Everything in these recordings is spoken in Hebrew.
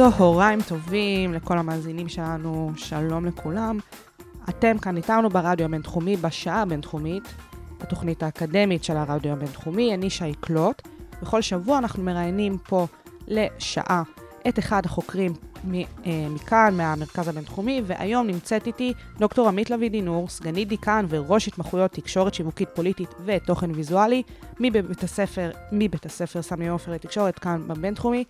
צהריים טובים לכל המאזינים שלנו, שלום לכולם. אתם כאן איתנו ברדיו הבינתחומי בשעה הבינתחומית, בתוכנית האקדמית של הרדיו הבינתחומי, אני שי קלוט. בכל שבוע אנחנו מראיינים פה לשעה את אחד החוקרים אה, מכאן, מהמרכז הבינתחומי, והיום נמצאת איתי דוקטור עמית לביא דינור, סגנית דיקן וראש התמחויות תקשורת שיווקית פוליטית ותוכן ויזואלי, מבית הספר, מבית הספר סמי עופר לתקשורת כאן בבינתחומי.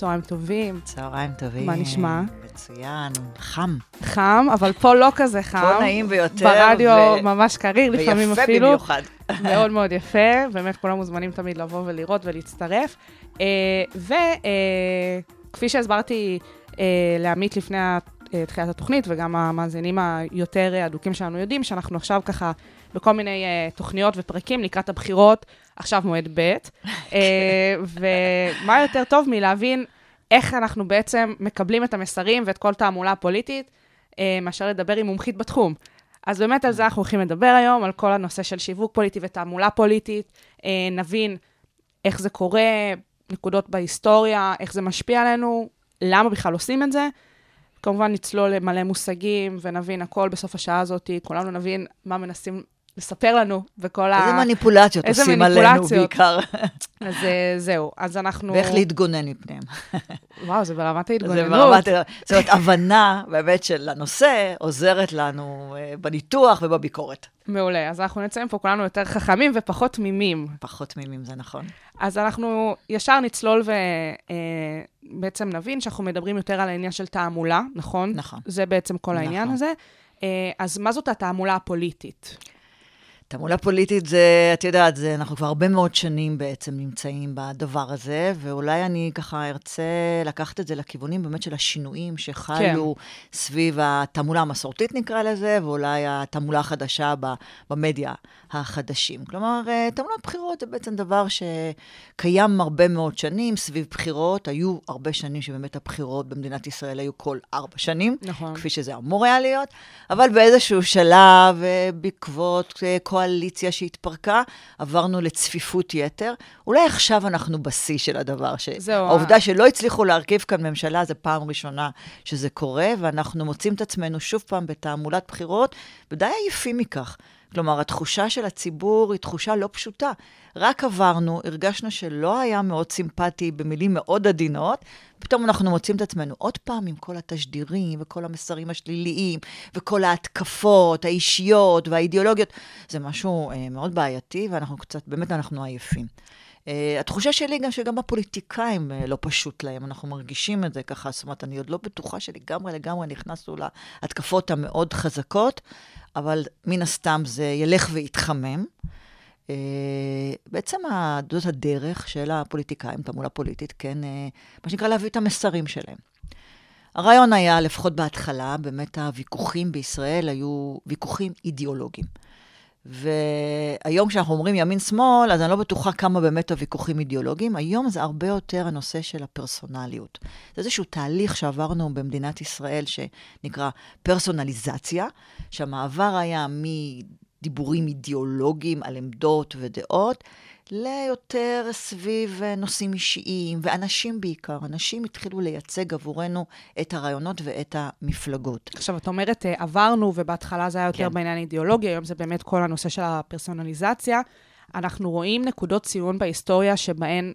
צהריים טובים, צהריים טובים. מה נשמע? מצוין, חם. חם, אבל פה לא כזה חם. פה נעים ביותר. ברדיו ו- ממש קריר, לפעמים ויפה אפילו. במיוחד. מאוד מאוד יפה, באמת כולם מוזמנים תמיד לבוא ולראות ולהצטרף. וכפי שהסברתי אה, לעמית לפני אה, תחילת התוכנית, וגם המאזינים היותר אה, אדוקים שלנו יודעים, שאנחנו עכשיו ככה בכל מיני אה, תוכניות ופרקים לקראת הבחירות, עכשיו מועד ב', אה, ומה יותר טוב מלהבין איך אנחנו בעצם מקבלים את המסרים ואת כל תעמולה הפוליטית, אה, מאשר לדבר עם מומחית בתחום. אז באמת על זה אנחנו הולכים לדבר היום, על כל הנושא של שיווק פוליטי ותעמולה פוליטית. אה, נבין איך זה קורה, נקודות בהיסטוריה, איך זה משפיע עלינו, למה בכלל עושים את זה. כמובן נצלול למלא מושגים ונבין הכל בסוף השעה הזאת, כולנו נבין מה מנסים לספר לנו וכל ה... איזה מניפולציות איזה עושים עלינו מניפולציות. בעיקר, אז אה, זהו, אז אנחנו... ואיך להתגונן מפניהם. וואו, זה ברמת זה ההתגוננות. ברמת, זאת אומרת, הבנה באמת של הנושא עוזרת לנו אה, בניתוח ובביקורת. מעולה, אז אנחנו נצא מפה כולנו יותר חכמים ופחות תמימים. פחות תמימים, זה נכון. אז אנחנו ישר נצלול ובעצם נבין שאנחנו מדברים יותר על העניין של תעמולה, נכון? נכון. זה בעצם כל העניין נכון. הזה. אה, אז מה זאת התעמולה הפוליטית? תעמולה פוליטית זה, את יודעת, זה, אנחנו כבר הרבה מאוד שנים בעצם נמצאים בדבר הזה, ואולי אני ככה ארצה לקחת את זה לכיוונים באמת של השינויים שחלו כן. סביב התעמולה המסורתית נקרא לזה, ואולי התעמולה החדשה במדיה החדשים. כלומר, אה, תעמולת בחירות זה בעצם דבר שקיים הרבה מאוד שנים סביב בחירות. היו הרבה שנים שבאמת הבחירות במדינת ישראל היו כל ארבע שנים. נכון. כפי שזה אמור היה להיות, אבל באיזשהו שלב, אה, בעקבות אה, קואליציה שהתפרקה, עברנו לצפיפות יתר. אולי עכשיו אנחנו בשיא של הדבר. ש... זהו, העובדה שלא הצליחו להרכיב כאן ממשלה, זו פעם ראשונה שזה קורה, ואנחנו מוצאים את עצמנו שוב פעם בתעמולת בחירות, ודי עייפים מכך. כלומר, התחושה של הציבור היא תחושה לא פשוטה. רק עברנו, הרגשנו שלא היה מאוד סימפטי במילים מאוד עדינות, פתאום אנחנו מוצאים את עצמנו עוד פעם עם כל התשדירים וכל המסרים השליליים וכל ההתקפות האישיות והאידיאולוגיות. זה משהו אה, מאוד בעייתי, ואנחנו קצת, באמת אנחנו עייפים. Uh, התחושה שלי גם שגם הפוליטיקאים uh, לא פשוט להם, אנחנו מרגישים את זה ככה, זאת אומרת, אני עוד לא בטוחה שלגמרי לגמרי נכנסנו להתקפות המאוד חזקות, אבל מן הסתם זה ילך ויתחמם. Uh, בעצם זאת הדרך של הפוליטיקאים, תעמולה פוליטית, כן, מה שנקרא להביא את המסרים שלהם. הרעיון היה, לפחות בהתחלה, באמת הוויכוחים בישראל היו ויכוחים אידיאולוגיים. והיום כשאנחנו אומרים ימין-שמאל, אז אני לא בטוחה כמה באמת הוויכוחים אידיאולוגיים. היום זה הרבה יותר הנושא של הפרסונליות. זה איזשהו תהליך שעברנו במדינת ישראל שנקרא פרסונליזציה, שהמעבר היה מדיבורים אידיאולוגיים על עמדות ודעות, ליותר סביב אה, נושאים אישיים, ואנשים בעיקר. אנשים התחילו לייצג עבורנו את הרעיונות ואת המפלגות. עכשיו, את אומרת, אה, עברנו, ובהתחלה זה היה יותר כן. בעניין אידיאולוגי, היום זה באמת כל הנושא של הפרסונליזציה. אנחנו רואים נקודות ציון בהיסטוריה שבהן,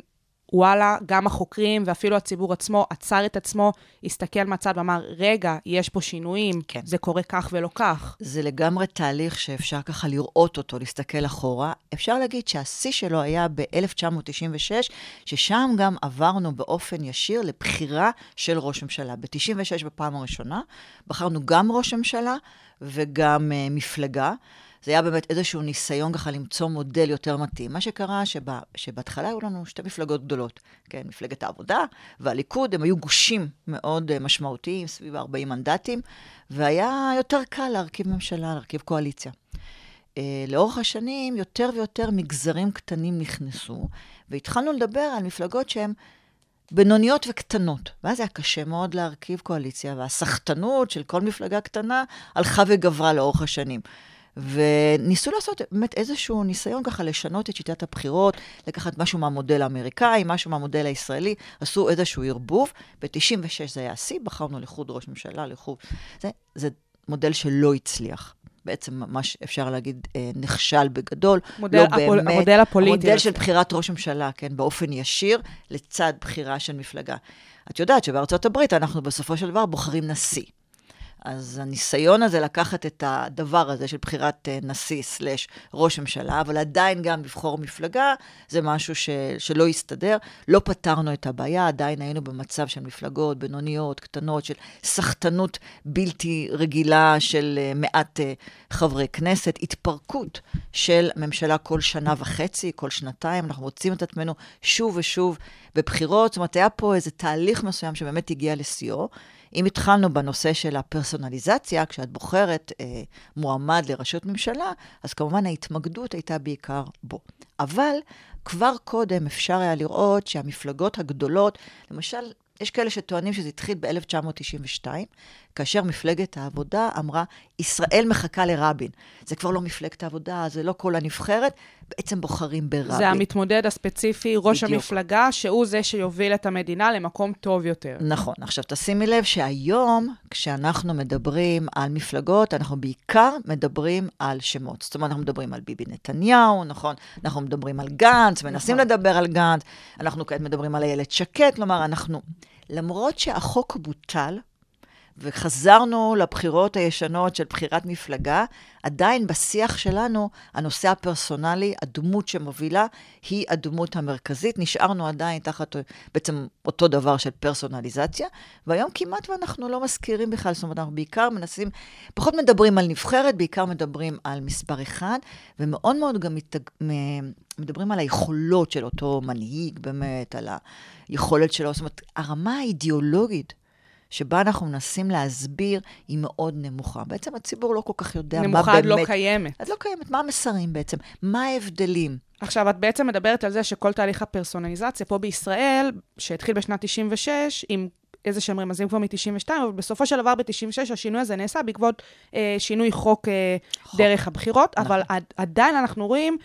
וואלה, גם החוקרים ואפילו הציבור עצמו עצר את עצמו, הסתכל מהצד ואמר, רגע, יש פה שינויים, כן. זה קורה כך ולא כך. זה לגמרי תהליך שאפשר ככה לראות אותו, להסתכל אחורה. אפשר להגיד שהשיא שלו היה ב-1996, ששם גם עברנו באופן ישיר לבחירה של ראש ממשלה. ב-96 בפעם הראשונה בחרנו גם ראש ממשלה וגם uh, מפלגה. זה היה באמת איזשהו ניסיון ככה למצוא מודל יותר מתאים. מה שקרה, שבה, שבהתחלה היו לנו שתי מפלגות גדולות, כן, מפלגת העבודה והליכוד, הם היו גושים מאוד אה, משמעותיים, סביב 40 מנדטים, והיה יותר קל להרכיב ממשלה, להרכיב קואליציה. Uh, לאורך השנים, יותר ויותר מגזרים קטנים נכנסו, והתחלנו לדבר על מפלגות שהן בינוניות וקטנות. ואז היה קשה מאוד להרכיב קואליציה, והסחטנות של כל מפלגה קטנה הלכה וגברה לאורך השנים. וניסו לעשות באמת איזשהו ניסיון ככה לשנות את שיטת הבחירות, לקחת משהו מהמודל האמריקאי, משהו מהמודל הישראלי, עשו איזשהו ערבוב. ב-96 זה היה השיא, בחרנו לחוד ראש ממשלה, לחוד... זה, זה מודל שלא הצליח. בעצם ממש אפשר להגיד אה, נכשל בגדול. מודל לא הפול- באמת. המודל הפוליטי. המודל של בחירת ראש ממשלה, כן, באופן ישיר, לצד בחירה של מפלגה. את יודעת שבארצות הברית אנחנו בסופו של דבר בוחרים נשיא. אז הניסיון הזה לקחת את הדבר הזה של בחירת אה, נשיא סלאש ראש ממשלה, אבל עדיין גם לבחור מפלגה, זה משהו ש, שלא הסתדר. לא פתרנו את הבעיה, עדיין היינו במצב של מפלגות בינוניות, קטנות, של סחטנות בלתי רגילה של אה, מעט אה, חברי כנסת, התפרקות של ממשלה כל שנה וחצי, כל שנתיים. אנחנו מוצאים את עצמנו שוב ושוב בבחירות. זאת אומרת, היה פה איזה תהליך מסוים שבאמת הגיע לשיאו. אם התחלנו בנושא של הפרסונליזציה, כשאת בוחרת אה, מועמד לראשות ממשלה, אז כמובן ההתמקדות הייתה בעיקר בו. אבל כבר קודם אפשר היה לראות שהמפלגות הגדולות, למשל, יש כאלה שטוענים שזה התחיל ב-1992, כאשר מפלגת העבודה אמרה, ישראל מחכה לרבין. זה כבר לא מפלגת העבודה, זה לא כל הנבחרת, בעצם בוחרים ברבין. זה המתמודד הספציפי, ראש בדיוק. המפלגה, שהוא זה שיוביל את המדינה למקום טוב יותר. נכון. עכשיו, תשימי לב שהיום, כשאנחנו מדברים על מפלגות, אנחנו בעיקר מדברים על שמות. זאת אומרת, אנחנו מדברים על ביבי נתניהו, נכון? אנחנו מדברים על גנץ, מנסים נכון. לדבר על גנץ, אנחנו כעת מדברים על איילת שקד, כלומר, אנחנו... למרות שהחוק בוטל, וחזרנו לבחירות הישנות של בחירת מפלגה, עדיין בשיח שלנו, הנושא הפרסונלי, הדמות שמובילה, היא הדמות המרכזית. נשארנו עדיין תחת בעצם אותו דבר של פרסונליזציה, והיום כמעט ואנחנו לא מזכירים בכלל, זאת אומרת, אנחנו בעיקר מנסים, פחות מדברים על נבחרת, בעיקר מדברים על מספר אחד, ומאוד מאוד גם מתג... מדברים על היכולות של אותו מנהיג, באמת, על היכולת שלו, זאת אומרת, הרמה האידיאולוגית שבה אנחנו מנסים להסביר, היא מאוד נמוכה. בעצם הציבור לא כל כך יודע מה נמוכה באמת... עד לא קיימת. אז לא קיימת. מה המסרים בעצם? מה ההבדלים? עכשיו, את בעצם מדברת על זה שכל תהליך הפרסונליזציה פה בישראל, שהתחיל בשנת 96, עם איזה שהם רמזים כבר מ-92, אבל בסופו של דבר ב-96 השינוי הזה נעשה בעקבות אה, שינוי חוק, אה, חוק. דרך הבחירות, נכון. אבל עד, עדיין אנחנו רואים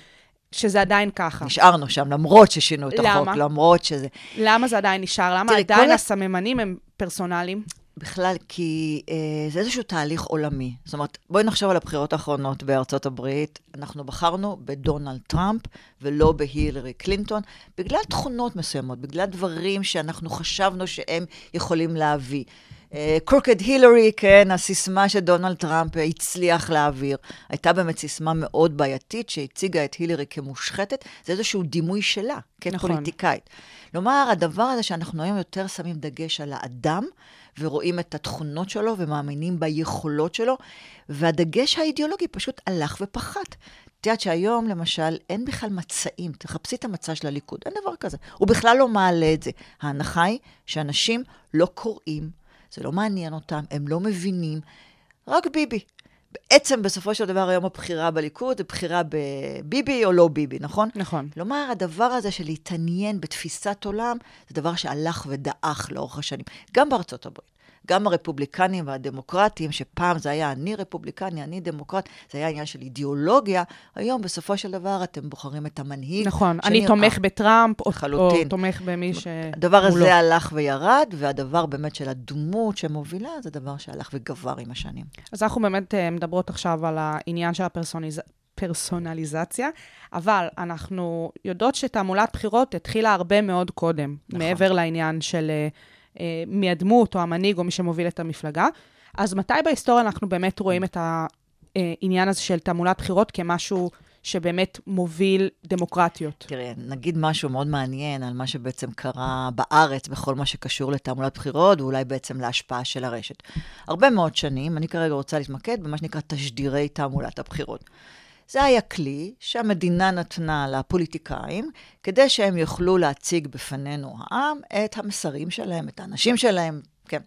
שזה עדיין ככה. נשארנו שם, למרות ששינו את החוק, למה? למרות שזה... למה זה עדיין נשאר? למה תראי, עדיין הסממנים הם פרסונליים? בכלל, כי אה, זה איזשהו תהליך עולמי. זאת אומרת, בואי נחשוב על הבחירות האחרונות בארצות הברית. אנחנו בחרנו בדונלד טראמפ ולא בהילרי קלינטון, בגלל תכונות מסוימות, בגלל דברים שאנחנו חשבנו שהם יכולים להביא. קרוקד הילרי, כן, הסיסמה שדונלד טראמפ הצליח להעביר, הייתה באמת סיסמה מאוד בעייתית, שהציגה את הילרי כמושחתת, זה איזשהו דימוי שלה, נכון. כפוליטיקאית. כלומר, הדבר הזה שאנחנו היום יותר שמים דגש על האדם, ורואים את התכונות שלו ומאמינים ביכולות שלו, והדגש האידיאולוגי פשוט הלך ופחת. את יודעת שהיום, למשל, אין בכלל מצעים. תחפשי את המצע של הליכוד, אין דבר כזה. הוא בכלל לא מעלה את זה. ההנחה היא שאנשים לא קוראים, זה לא מעניין אותם, הם לא מבינים, רק ביבי. בעצם, בסופו של דבר, היום הבחירה בליכוד זה בחירה בביבי או לא ביבי, נכון? נכון. כלומר, הדבר הזה של להתעניין בתפיסת עולם, זה דבר שהלך ודעך לאורך השנים, גם בארצות הברית. גם הרפובליקנים והדמוקרטים, שפעם זה היה אני רפובליקני, אני דמוקרט, זה היה עניין של אידיאולוגיה, היום בסופו של דבר אתם בוחרים את המנהיג. נכון, אני תומך בטראמפ, או, או. תומך במי ש... הדבר הוא לא. הזה הלך וירד, והדבר באמת של הדמות שמובילה, זה דבר שהלך וגבר עם השנים. אז אנחנו באמת אה, מדברות עכשיו על העניין של הפרסוניז... פרסונליזציה, אבל אנחנו יודעות שתעמולת בחירות התחילה הרבה מאוד קודם, נכון. מעבר לעניין של אה, אה, מי הדמות או המנהיג או מי שמוביל את המפלגה. אז מתי בהיסטוריה אנחנו באמת רואים את העניין הזה של תעמולת בחירות כמשהו שבאמת מוביל דמוקרטיות? תראה, נגיד משהו מאוד מעניין על מה שבעצם קרה בארץ בכל מה שקשור לתעמולת בחירות, ואולי בעצם להשפעה של הרשת. הרבה מאוד שנים, אני כרגע רוצה להתמקד במה שנקרא תשדירי תעמולת הבחירות. זה היה כלי שהמדינה נתנה לפוליטיקאים, כדי שהם יוכלו להציג בפנינו העם את המסרים שלהם, את האנשים שלהם, כן.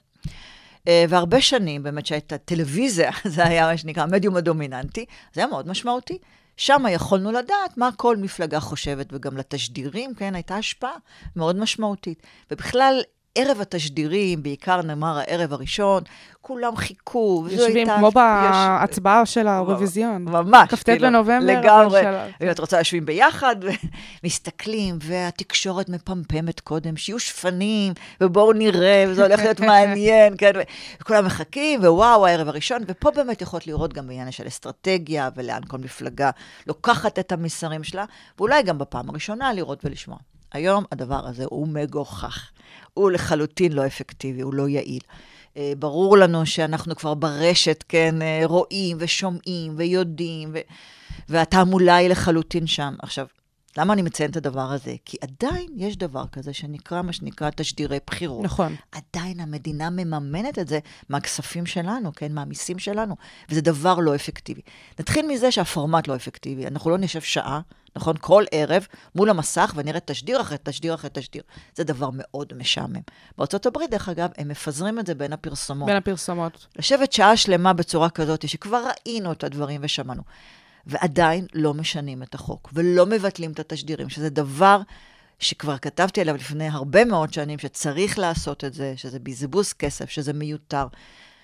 אה, והרבה שנים, באמת שהייתה טלוויזיה, זה היה מה שנקרא המדיום הדומיננטי, זה היה מאוד משמעותי. שם יכולנו לדעת מה כל מפלגה חושבת, וגם לתשדירים, כן, הייתה השפעה מאוד משמעותית. ובכלל, ערב התשדירים, בעיקר נאמר הערב הראשון, כולם חיכו. וזו יושבים הייתה- כמו יש- בהצבעה של האירוויזיון. ממש. כ"ט כאילו, בנובמבר, לגמרי. אם את רוצה, יושבים ביחד ומסתכלים, והתקשורת מפמפמת קודם, שיהיו שפנים, ובואו נראה, וזה הולך להיות מעניין, כן, וכולם מחכים, ווואו, הערב הראשון, ופה באמת יכולת לראות גם בעניין של אסטרטגיה, ולאן כל מפלגה לוקחת את המסרים שלה, ואולי גם בפעם הראשונה לראות ולשמוע. היום הדבר הזה הוא מגוחך. הוא לחלוטין לא אפקטיבי, הוא לא יעיל. אה, ברור לנו שאנחנו כבר ברשת, כן, אה, רואים ושומעים ויודעים, ו... והתעמולה היא לחלוטין שם. עכשיו, למה אני מציין את הדבר הזה? כי עדיין יש דבר כזה שנקרא, מה שנקרא, תשדירי בחירות. נכון. עדיין המדינה מממנת את זה מהכספים שלנו, כן? מהמיסים שלנו, וזה דבר לא אפקטיבי. נתחיל מזה שהפורמט לא אפקטיבי. אנחנו לא נשב שעה, נכון? כל ערב מול המסך ונראה תשדיר אחרי תשדיר אחרי תשדיר. זה דבר מאוד משעמם. בארה"ב, דרך אגב, הם מפזרים את זה בין הפרסומות. בין הפרסומות. לשבת שעה שלמה בצורה כזאת, שכבר ראינו את הדברים ושמענו, ועדיין לא משנים את החוק, ולא מבטלים את התשדירים, שזה דבר שכבר כתבתי עליו לפני הרבה מאוד שנים, שצריך לעשות את זה, שזה בזבוז כסף, שזה מיותר.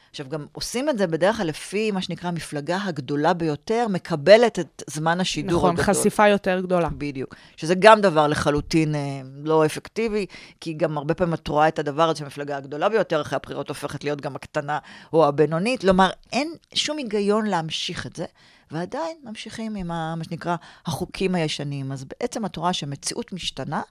עכשיו, גם עושים את זה בדרך כלל לפי מה שנקרא המפלגה הגדולה ביותר, מקבלת את זמן השידור נכון, הגדול. חשיפה יותר גדולה. בדיוק. שזה גם דבר לחלוטין אה, לא אפקטיבי, כי גם הרבה פעמים את רואה את הדבר הזה שהמפלגה הגדולה ביותר אחרי הבחירות הופכת להיות גם הקטנה או הבינונית. כלומר, אין שום היגיון להמשיך את זה, ועדיין ממשיכים עם ה, מה שנקרא החוקים הישנים. אז בעצם את רואה שהמציאות משתנה,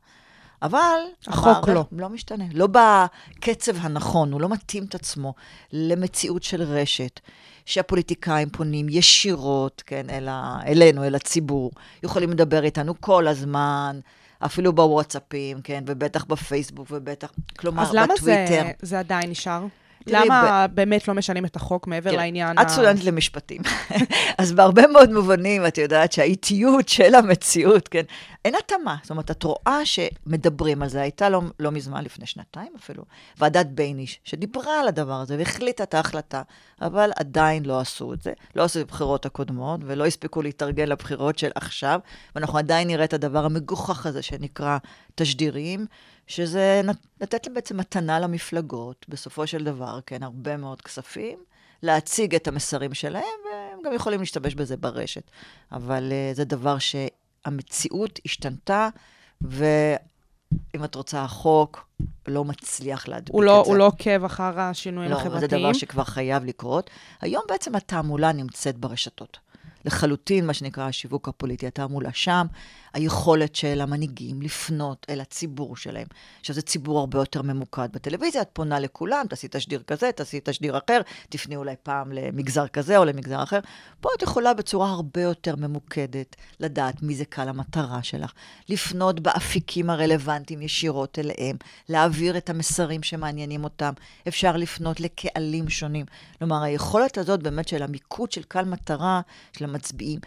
אבל... החוק לא. לא משתנה. לא בקצב הנכון, הוא לא מתאים את עצמו למציאות של רשת. שהפוליטיקאים פונים ישירות, כן, אל ה, אלינו, אל הציבור. יכולים לדבר איתנו כל הזמן, אפילו בוואטסאפים, כן, ובטח בפייסבוק, ובטח, כלומר, אז למה זה, בטוויטר. זה עדיין נשאר? למה באמת לא משנים את החוק מעבר תראי, לעניין את סטודנטית למשפטים, אז בהרבה מאוד מובנים, את יודעת שהאיטיות של המציאות, כן, אין התאמה. זאת אומרת, את רואה שמדברים על זה. הייתה לא, לא מזמן, לפני שנתיים אפילו, ועדת בייניש, שדיברה על הדבר הזה והחליטה את ההחלטה, אבל עדיין לא עשו את זה. לא עשו בבחירות הקודמות, ולא הספיקו להתארגן לבחירות של עכשיו, ואנחנו עדיין נראה את הדבר המגוחך הזה שנקרא תשדירים, שזה לתת בעצם מתנה למפלגות, בסופו של דבר, כן, הרבה מאוד כספים, להציג את המסרים שלהם, והם גם יכולים להשתמש בזה ברשת. אבל uh, זה דבר שהמציאות השתנתה, ואם את רוצה, החוק לא מצליח להדביק לא, את זה. הוא לא עוקב אחר השינויים לא, זה החברתיים. דבר שכבר חייב לקרות. היום בעצם התעמולה נמצאת ברשתות. לחלוטין, מה שנקרא השיווק הפוליטי, התעמולה שם, היכולת של המנהיגים לפנות אל הציבור שלהם. עכשיו, זה ציבור הרבה יותר ממוקד. בטלוויזיה את פונה לכולם, תעשי תשדיר כזה, תעשי תשדיר אחר, תפני אולי פעם למגזר כזה או למגזר אחר. פה את יכולה בצורה הרבה יותר ממוקדת לדעת מי זה קהל המטרה שלך, לפנות באפיקים הרלוונטיים ישירות אליהם, להעביר את המסרים שמעניינים אותם. אפשר לפנות לקהלים שונים. כלומר, היכולת הזאת באמת של המיקוד של קהל מטרה, של המצביעים.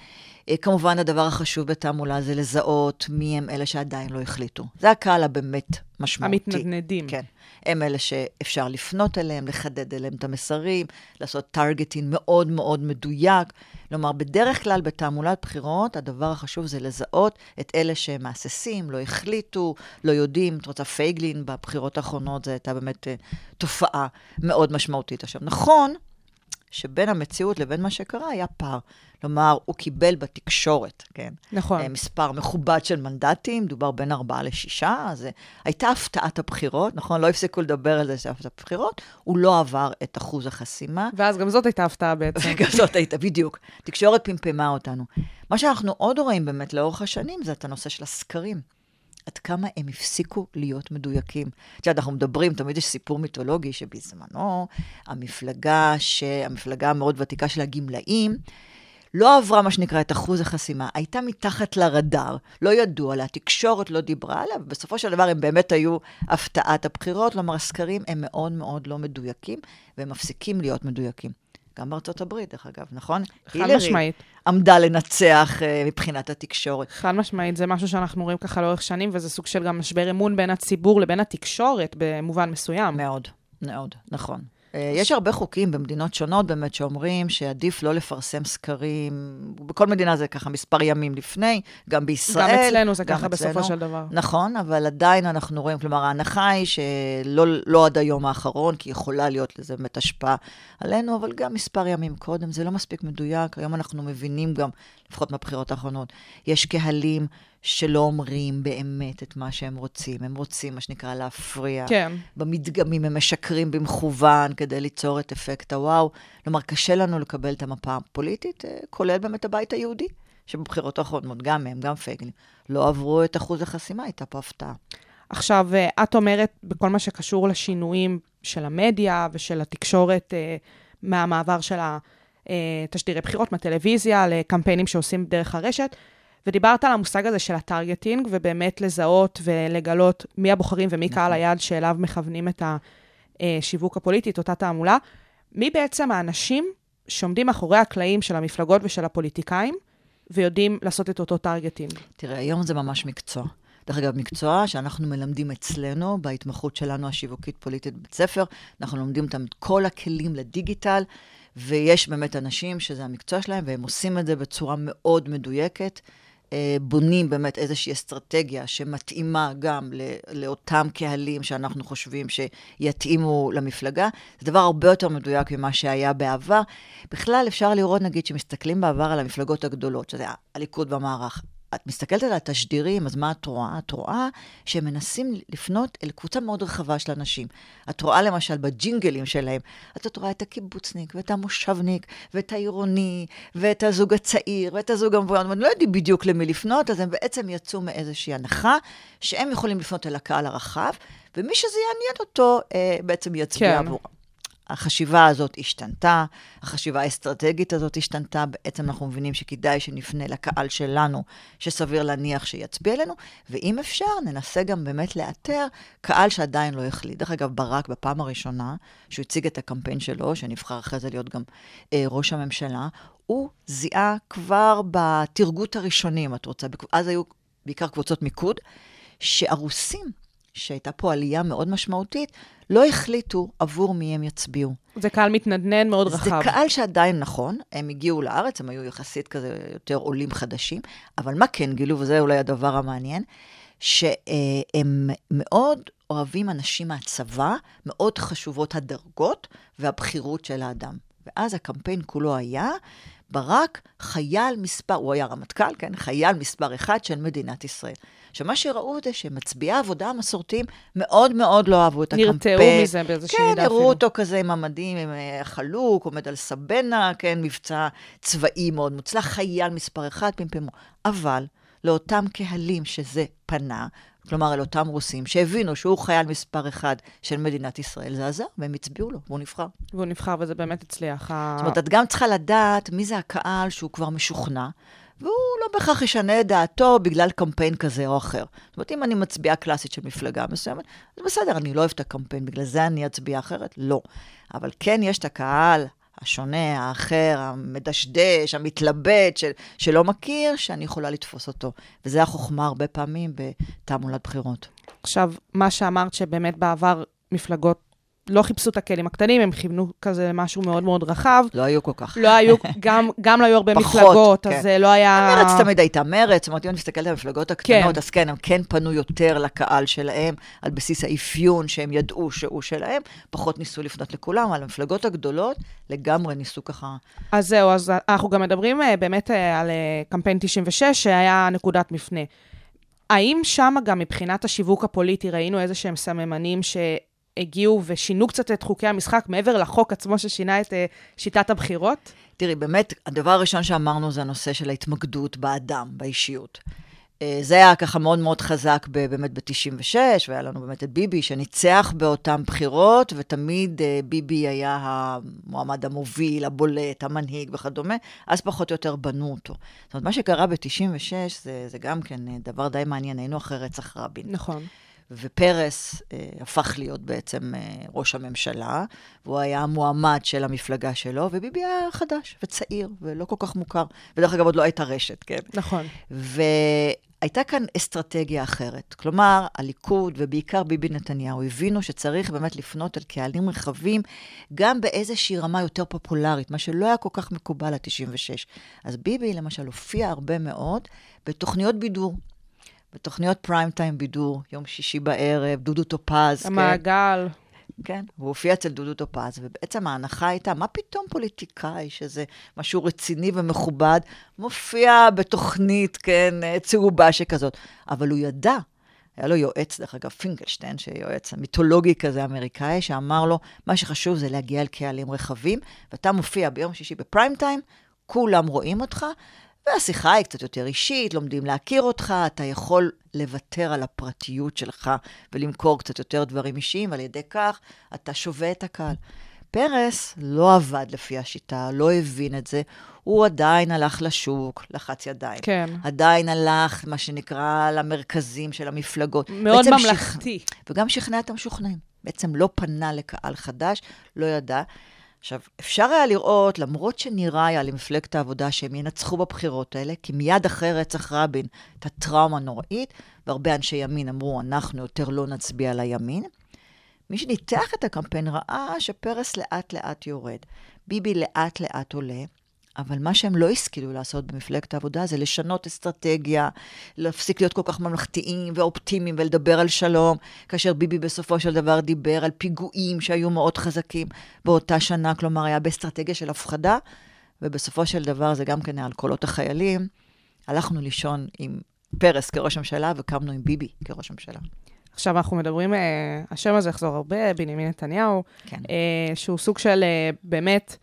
אה, כמובן, הדבר החשוב בתעמולה זה לזהות מי הם אלה שעדיין לא החליטו. זה הקהל הבאמת משמעותי. המתנדנדים. כן. הם אלה שאפשר לפנות אליהם, לחדד אליהם את המסרים, לעשות targeting מאוד מאוד מדויק. כלומר, בדרך כלל בתעמולת בחירות, הדבר החשוב זה לזהות את אלה שמהססים, לא החליטו, לא יודעים. את רוצה פייגלין בבחירות האחרונות, זו הייתה באמת אה, תופעה מאוד משמעותית. עכשיו, נכון שבין המציאות לבין מה שקרה היה פער. כלומר, הוא קיבל בתקשורת, כן? נכון. אה, מספר מכובד של מנדטים, דובר בין ארבעה לשישה, אז אה, הייתה הפתעת הבחירות, נכון? לא הפסיקו לדבר על זה שהייתה הפתעת הבחירות, הוא לא עבר את אחוז החסימה. ואז גם זאת הייתה הפתעה בעצם. רגע, זאת הייתה, בדיוק. תקשורת פמפמה אותנו. מה שאנחנו עוד רואים באמת לאורך השנים, זה את הנושא של הסקרים. עד כמה הם הפסיקו להיות מדויקים. את יודעת, אנחנו מדברים, תמיד יש סיפור מיתולוגי שבזמנו, המפלגה, ש... המפלגה המאוד ותיקה של הגמלאים, לא עברה מה שנקרא את אחוז החסימה, הייתה מתחת לרדאר, לא ידוע לה, התקשורת לא דיברה עליה, ובסופו של דבר הם באמת היו הפתעת הבחירות, כלומר, הסקרים הם מאוד מאוד לא מדויקים, והם מפסיקים להיות מדויקים. גם בארצות הברית, דרך אגב, נכון? חד משמעית. עמדה לנצח אה, מבחינת התקשורת. חד משמעית, זה משהו שאנחנו רואים ככה לאורך שנים, וזה סוג של גם משבר אמון בין הציבור לבין התקשורת במובן מסוים. מאוד, מאוד, נכון. אה, יש הרבה חוקים במדינות שונות באמת שאומרים שעדיף לא לפרסם סקרים, בכל מדינה זה ככה מספר ימים לפני, גם בישראל. גם אצלנו זה גם ככה בסופו אצלנו. של דבר. נכון, אבל עדיין אנחנו רואים, כלומר, ההנחה היא שלא לא עד היום האחרון, כי יכולה להיות לזה באמת השפעה עלינו, אבל גם מספר ימים קודם, זה לא מספיק מדויק. היום אנחנו מבינים גם, לפחות מהבחירות האחרונות, יש קהלים שלא אומרים באמת את מה שהם רוצים. הם רוצים, מה שנקרא, להפריע. כן. במדגמים הם משקרים במכוון כדי ליצור את אפקט הוואו. כלומר, קשה לנו לקבל את המפה הפוליטית, אה, כולל באמת הבית היהודי, שבבחירות האחרונות, גם הם, גם פייגלין, לא עברו את אחוז החסימה, הייתה פה הפתעה. עכשיו, אה, את אומרת, בכל מה שקשור לשינויים של המדיה ושל התקשורת, אה, מהמעבר של התשדירי בחירות מהטלוויזיה לקמפיינים שעושים דרך הרשת, ודיברת על המושג הזה של ה targeting, ובאמת לזהות ולגלות מי הבוחרים ומי קהל היעד שאליו מכוונים את השיווק הפוליטי, את אותה תעמולה. מי בעצם האנשים שעומדים מאחורי הקלעים של המפלגות ושל הפוליטיקאים, ויודעים לעשות את אותו targeting? תראה, היום זה ממש מקצוע. דרך אגב, מקצוע שאנחנו מלמדים אצלנו, בהתמחות שלנו השיווקית-פוליטית בבית ספר, אנחנו לומדים אותם את כל הכלים לדיגיטל, ויש באמת אנשים שזה המקצוע שלהם, והם עושים את זה בצורה מאוד מדויקת. אה, בונים באמת איזושהי אסטרטגיה שמתאימה גם לאותם קהלים שאנחנו חושבים שיתאימו למפלגה. זה דבר הרבה יותר מדויק ממה שהיה בעבר. בכלל, אפשר לראות, נגיד, שמסתכלים בעבר על המפלגות הגדולות, שזה הליכוד במערך. את מסתכלת על התשדירים, אז מה את רואה? את רואה שהם מנסים לפנות אל קבוצה מאוד רחבה של אנשים. את רואה למשל בג'ינגלים שלהם, אז את רואה את הקיבוצניק, ואת המושבניק, ואת העירוני, ואת הזוג הצעיר, ואת הזוג המבוין, הם לא יודעים בדיוק למי לפנות, אז הם בעצם יצאו מאיזושהי הנחה, שהם יכולים לפנות אל הקהל הרחב, ומי שזה יעניין אותו, אה, בעצם יצביע כן. עבורם. החשיבה הזאת השתנתה, החשיבה האסטרטגית הזאת השתנתה, בעצם אנחנו מבינים שכדאי שנפנה לקהל שלנו, שסביר להניח שיצביע אלינו, ואם אפשר, ננסה גם באמת לאתר קהל שעדיין לא החליט. דרך אגב, ברק, בפעם הראשונה שהוא הציג את הקמפיין שלו, שנבחר אחרי זה להיות גם אה, ראש הממשלה, הוא זיהה כבר בתרגות הראשוני, אם את רוצה, אז היו בעיקר קבוצות מיקוד, שהרוסים, שהייתה פה עלייה מאוד משמעותית, לא החליטו עבור מי הם יצביעו. זה קהל מתנדנד מאוד זה רחב. קהל שעדיין נכון, הם הגיעו לארץ, הם היו יחסית כזה יותר עולים חדשים, אבל מה כן גילו, וזה אולי הדבר המעניין, שהם מאוד אוהבים אנשים מהצבא, מאוד חשובות הדרגות והבכירות של האדם. ואז הקמפיין כולו היה, ברק חייל מספר, הוא היה רמטכ"ל, כן? חייל מספר אחד של מדינת ישראל. עכשיו, מה שראו זה שמצביעי העבודה המסורתיים מאוד מאוד לא אהבו את הקמפיין. נרתעו מזה באיזושהי כן, מידה הראו אפילו. אותו כזה עם המדים, עם אה, חלוק, עומד על סבנה, כן, מבצע צבאי מאוד מוצלח, חייל מספר אחד, פמפמו. אבל לאותם קהלים שזה פנה, כלומר, אל אותם רוסים, שהבינו שהוא חייל מספר אחד של מדינת ישראל, זה עזר, והם הצביעו לו, והוא נבחר. והוא נבחר וזה באמת הצליח. זאת אומרת, את גם צריכה לדעת מי זה הקהל שהוא כבר משוכנע, והוא לא בהכרח ישנה את דעתו בגלל קמפיין כזה או אחר. זאת אומרת, אם אני מצביעה קלאסית של מפלגה מסוימת, אז בסדר, אני לא אוהב את הקמפיין, בגלל זה אני אצביע אחרת? לא. אבל כן יש את הקהל השונה, האחר, המדשדש, המתלבט, של, שלא מכיר, שאני יכולה לתפוס אותו. וזה החוכמה הרבה פעמים בתעמולת בחירות. עכשיו, מה שאמרת שבאמת בעבר מפלגות לא חיפשו את הכלים הקטנים, הם כיוונו כזה למשהו מאוד מאוד רחב. לא היו כל כך. לא היו, גם, גם לא היו הרבה פחות, מפלגות, כן. אז זה לא היה... מרץ תמיד הייתה מרץ, זאת אומרת, אם אני מסתכלת על המפלגות הקטנות, כן. אז כן, הם כן פנו יותר לקהל שלהם, על בסיס האפיון שהם ידעו שהוא שלהם, פחות ניסו לפנות לכולם, אבל המפלגות הגדולות לגמרי ניסו ככה... אז זהו, אז אנחנו גם מדברים אה, באמת אה, על אה, קמפיין 96, שהיה נקודת מפנה. האם שם גם מבחינת השיווק הפוליטי ראינו איזה שהם סממנים שהגיעו ושינו קצת את חוקי המשחק, מעבר לחוק עצמו ששינה את אה, שיטת הבחירות? תראי, באמת, הדבר הראשון שאמרנו זה הנושא של ההתמקדות באדם, באישיות. אה, זה היה ככה מאוד מאוד חזק ב- באמת ב-96, והיה לנו באמת את ביבי שניצח באותן בחירות, ותמיד אה, ביבי היה המועמד המוביל, הבולט, המנהיג וכדומה, אז פחות או יותר בנו אותו. זאת אומרת, מה שקרה ב-96 זה, זה גם כן דבר די מעניין, היינו אחרי רצח רבין. נכון. ופרס אה, הפך להיות בעצם אה, ראש הממשלה, והוא היה המועמד של המפלגה שלו, וביבי היה חדש וצעיר ולא כל כך מוכר. ודרך אגב, עוד לא הייתה רשת, כן? נכון. והייתה כאן אסטרטגיה אחרת. כלומר, הליכוד ובעיקר ביבי נתניהו הבינו שצריך באמת לפנות אל קהלים רחבים, גם באיזושהי רמה יותר פופולרית, מה שלא היה כל כך מקובל עד 96. אז ביבי, למשל, הופיע הרבה מאוד בתוכניות בידור. בתוכניות prime time בידור, יום שישי בערב, דודו טופז. המעגל. כן, כן, הוא הופיע אצל דודו טופז, ובעצם ההנחה הייתה, מה פתאום פוליטיקאי, שזה משהו רציני ומכובד, מופיע בתוכנית, כן, צהובה שכזאת. אבל הוא ידע, היה לו יועץ, דרך אגב, פינקלשטיין, שיועץ מיתולוגי כזה אמריקאי, שאמר לו, מה שחשוב זה להגיע אל קהלים רחבים, ואתה מופיע ביום שישי ב prime time, כולם רואים אותך, והשיחה היא קצת יותר אישית, לומדים להכיר אותך, אתה יכול לוותר על הפרטיות שלך ולמכור קצת יותר דברים אישיים, ועל ידי כך אתה שווה את הקהל. פרס לא עבד לפי השיטה, לא הבין את זה. הוא עדיין הלך לשוק, לחץ ידיים. כן. עדיין הלך, מה שנקרא, למרכזים של המפלגות. מאוד ממלכתי. שכ... וגם שכנע את המשוכנעים. בעצם לא פנה לקהל חדש, לא ידע. עכשיו, אפשר היה לראות, למרות שנראה היה למפלגת העבודה שהם ינצחו בבחירות האלה, כי מיד אחרי רצח רבין הייתה טראומה נוראית, והרבה אנשי ימין אמרו, אנחנו יותר לא נצביע לימין. מי שניתח את הקמפיין ראה שפרס לאט-לאט יורד. ביבי לאט-לאט עולה, אבל מה שהם לא השכילו לעשות במפלגת העבודה זה לשנות אסטרטגיה, להפסיק להיות כל כך ממלכתיים ואופטימיים ולדבר על שלום, כאשר ביבי בסופו של דבר דיבר על פיגועים שהיו מאוד חזקים באותה שנה, כלומר היה באסטרטגיה של הפחדה, ובסופו של דבר זה גם כן היה על קולות החיילים. הלכנו לישון עם פרס כראש ממשלה וקמנו עם ביבי כראש ממשלה. עכשיו אנחנו מדברים, אה, השם הזה יחזור הרבה, בנימין נתניהו, כן. אה, שהוא סוג של אה, באמת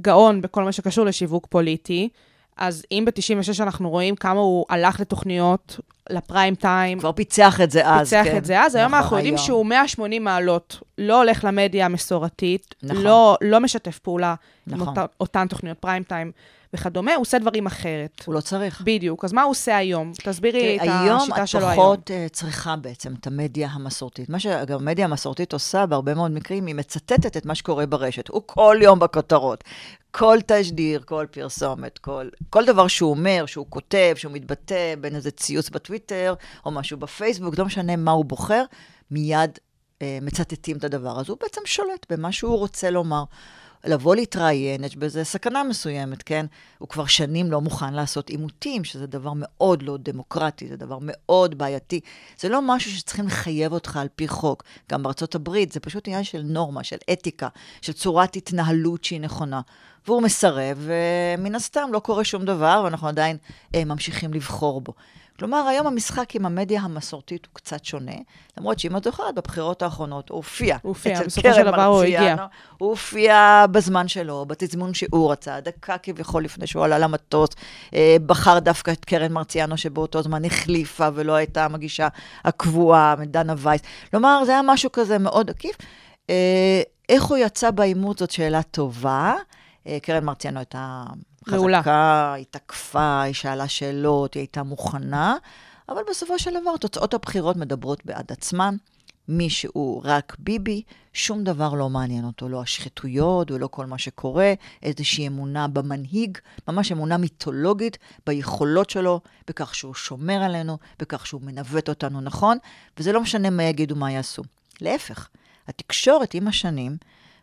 גאון בכל מה שקשור לשיווק פוליטי. אז אם ב-96 אנחנו רואים כמה הוא הלך לתוכניות, לפריים טיים, כבר פיצח את זה אז, פיצח כן. את זה אז, היום נכון, אנחנו יודעים היום. שהוא 180 מעלות, לא הולך למדיה המסורתית, נכון. לא, לא משתף פעולה עם נכון. אותה, אותן תוכניות פריים טיים וכדומה, הוא עושה דברים אחרת. הוא לא צריך. בדיוק. אז מה הוא עושה היום? תסבירי את היום השיטה את שלו היום. פחות אה, צריכה בעצם את המדיה המסורתית. מה שגם המדיה המסורתית עושה בהרבה מאוד מקרים, היא מצטטת את מה שקורה ברשת. הוא כל יום בכותרות. כל תשדיר, כל פרסומת, כל, כל דבר שהוא אומר, שהוא כותב, שהוא מתבטא, בין איזה ציוץ בטוויטר, או משהו בפייסבוק, לא משנה מה הוא בוחר, מיד אה, מצטטים את הדבר הזה. הוא בעצם שולט במה שהוא רוצה לומר. לבוא להתראיין, יש בזה סכנה מסוימת, כן? הוא כבר שנים לא מוכן לעשות עימותים, שזה דבר מאוד לא דמוקרטי, זה דבר מאוד בעייתי. זה לא משהו שצריכים לחייב אותך על פי חוק. גם בארצות הברית זה פשוט עניין של נורמה, של אתיקה, של צורת התנהלות שהיא נכונה. והוא מסרב, ומן הסתם לא קורה שום דבר, ואנחנו עדיין אה, ממשיכים לבחור בו. כלומר, היום המשחק עם המדיה המסורתית הוא קצת שונה, למרות שאם את זוכרת, בבחירות האחרונות הוא הופיע. הוא הופיע, בסופו של דבר הוא הגיע. הוא הופיע בזמן שלו, בתזמון שהוא רצה, דקה כביכול לפני שהוא עלה למטוס, אה, בחר דווקא את קרן מרציאנו, שבאותו זמן החליפה ולא הייתה המגישה הקבועה, דנה וייס. כלומר, זה היה משהו כזה מאוד עקיף. אה, איך הוא יצא בעימות זאת שאלה טובה. אה, קרן מרציאנו הייתה מעולה. חזקה, היא תקפה, היא שאלה שאלות, היא הייתה מוכנה, אבל בסופו של דבר תוצאות הבחירות מדברות בעד עצמן. מי שהוא רק ביבי, שום דבר לא מעניין אותו, לא השחיתויות ולא כל מה שקורה, איזושהי אמונה במנהיג, ממש אמונה מיתולוגית ביכולות שלו, בכך שהוא שומר עלינו, בכך שהוא מנווט אותנו נכון, וזה לא משנה מה יגידו, מה יעשו. להפך, התקשורת עם השנים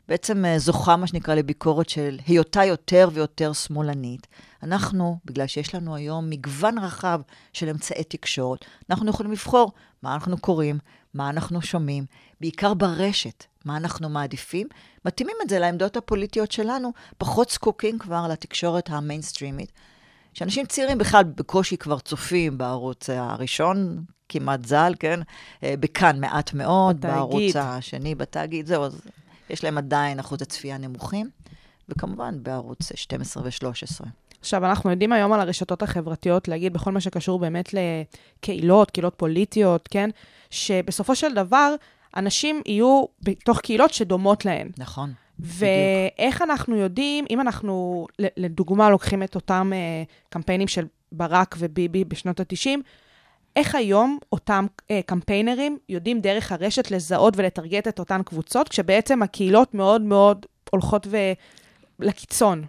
בעצם אה, זוכה, מה שנקרא, לביקורת של היותה יותר ויותר שמאלנית. אנחנו, בגלל שיש לנו היום מגוון רחב של אמצעי תקשורת, אנחנו יכולים לבחור מה אנחנו קוראים, מה אנחנו שומעים, בעיקר ברשת, מה אנחנו מעדיפים, מתאימים את זה לעמדות הפוליטיות שלנו, פחות זקוקים כבר לתקשורת המיינסטרימית. שאנשים צעירים בכלל בקושי כבר צופים בערוץ הראשון, כמעט ז"ל, כן? אה, בכאן מעט מאוד, בתאגיד. בערוץ השני, בתאגיד, זהו, אז יש להם עדיין אחוזי צפייה נמוכים, וכמובן בערוץ 12 ו-13. עכשיו, אנחנו יודעים היום על הרשתות החברתיות להגיד בכל מה שקשור באמת לקהילות, קהילות פוליטיות, כן? שבסופו של דבר, אנשים יהיו בתוך קהילות שדומות להן. נכון. ואיך אנחנו יודעים, אם אנחנו, לדוגמה, לוקחים את אותם uh, קמפיינים של ברק וביבי בשנות ה-90, איך היום אותם אה, קמפיינרים יודעים דרך הרשת לזהות ולטרגט את אותן קבוצות, כשבעצם הקהילות מאוד מאוד הולכות ו... לקיצון.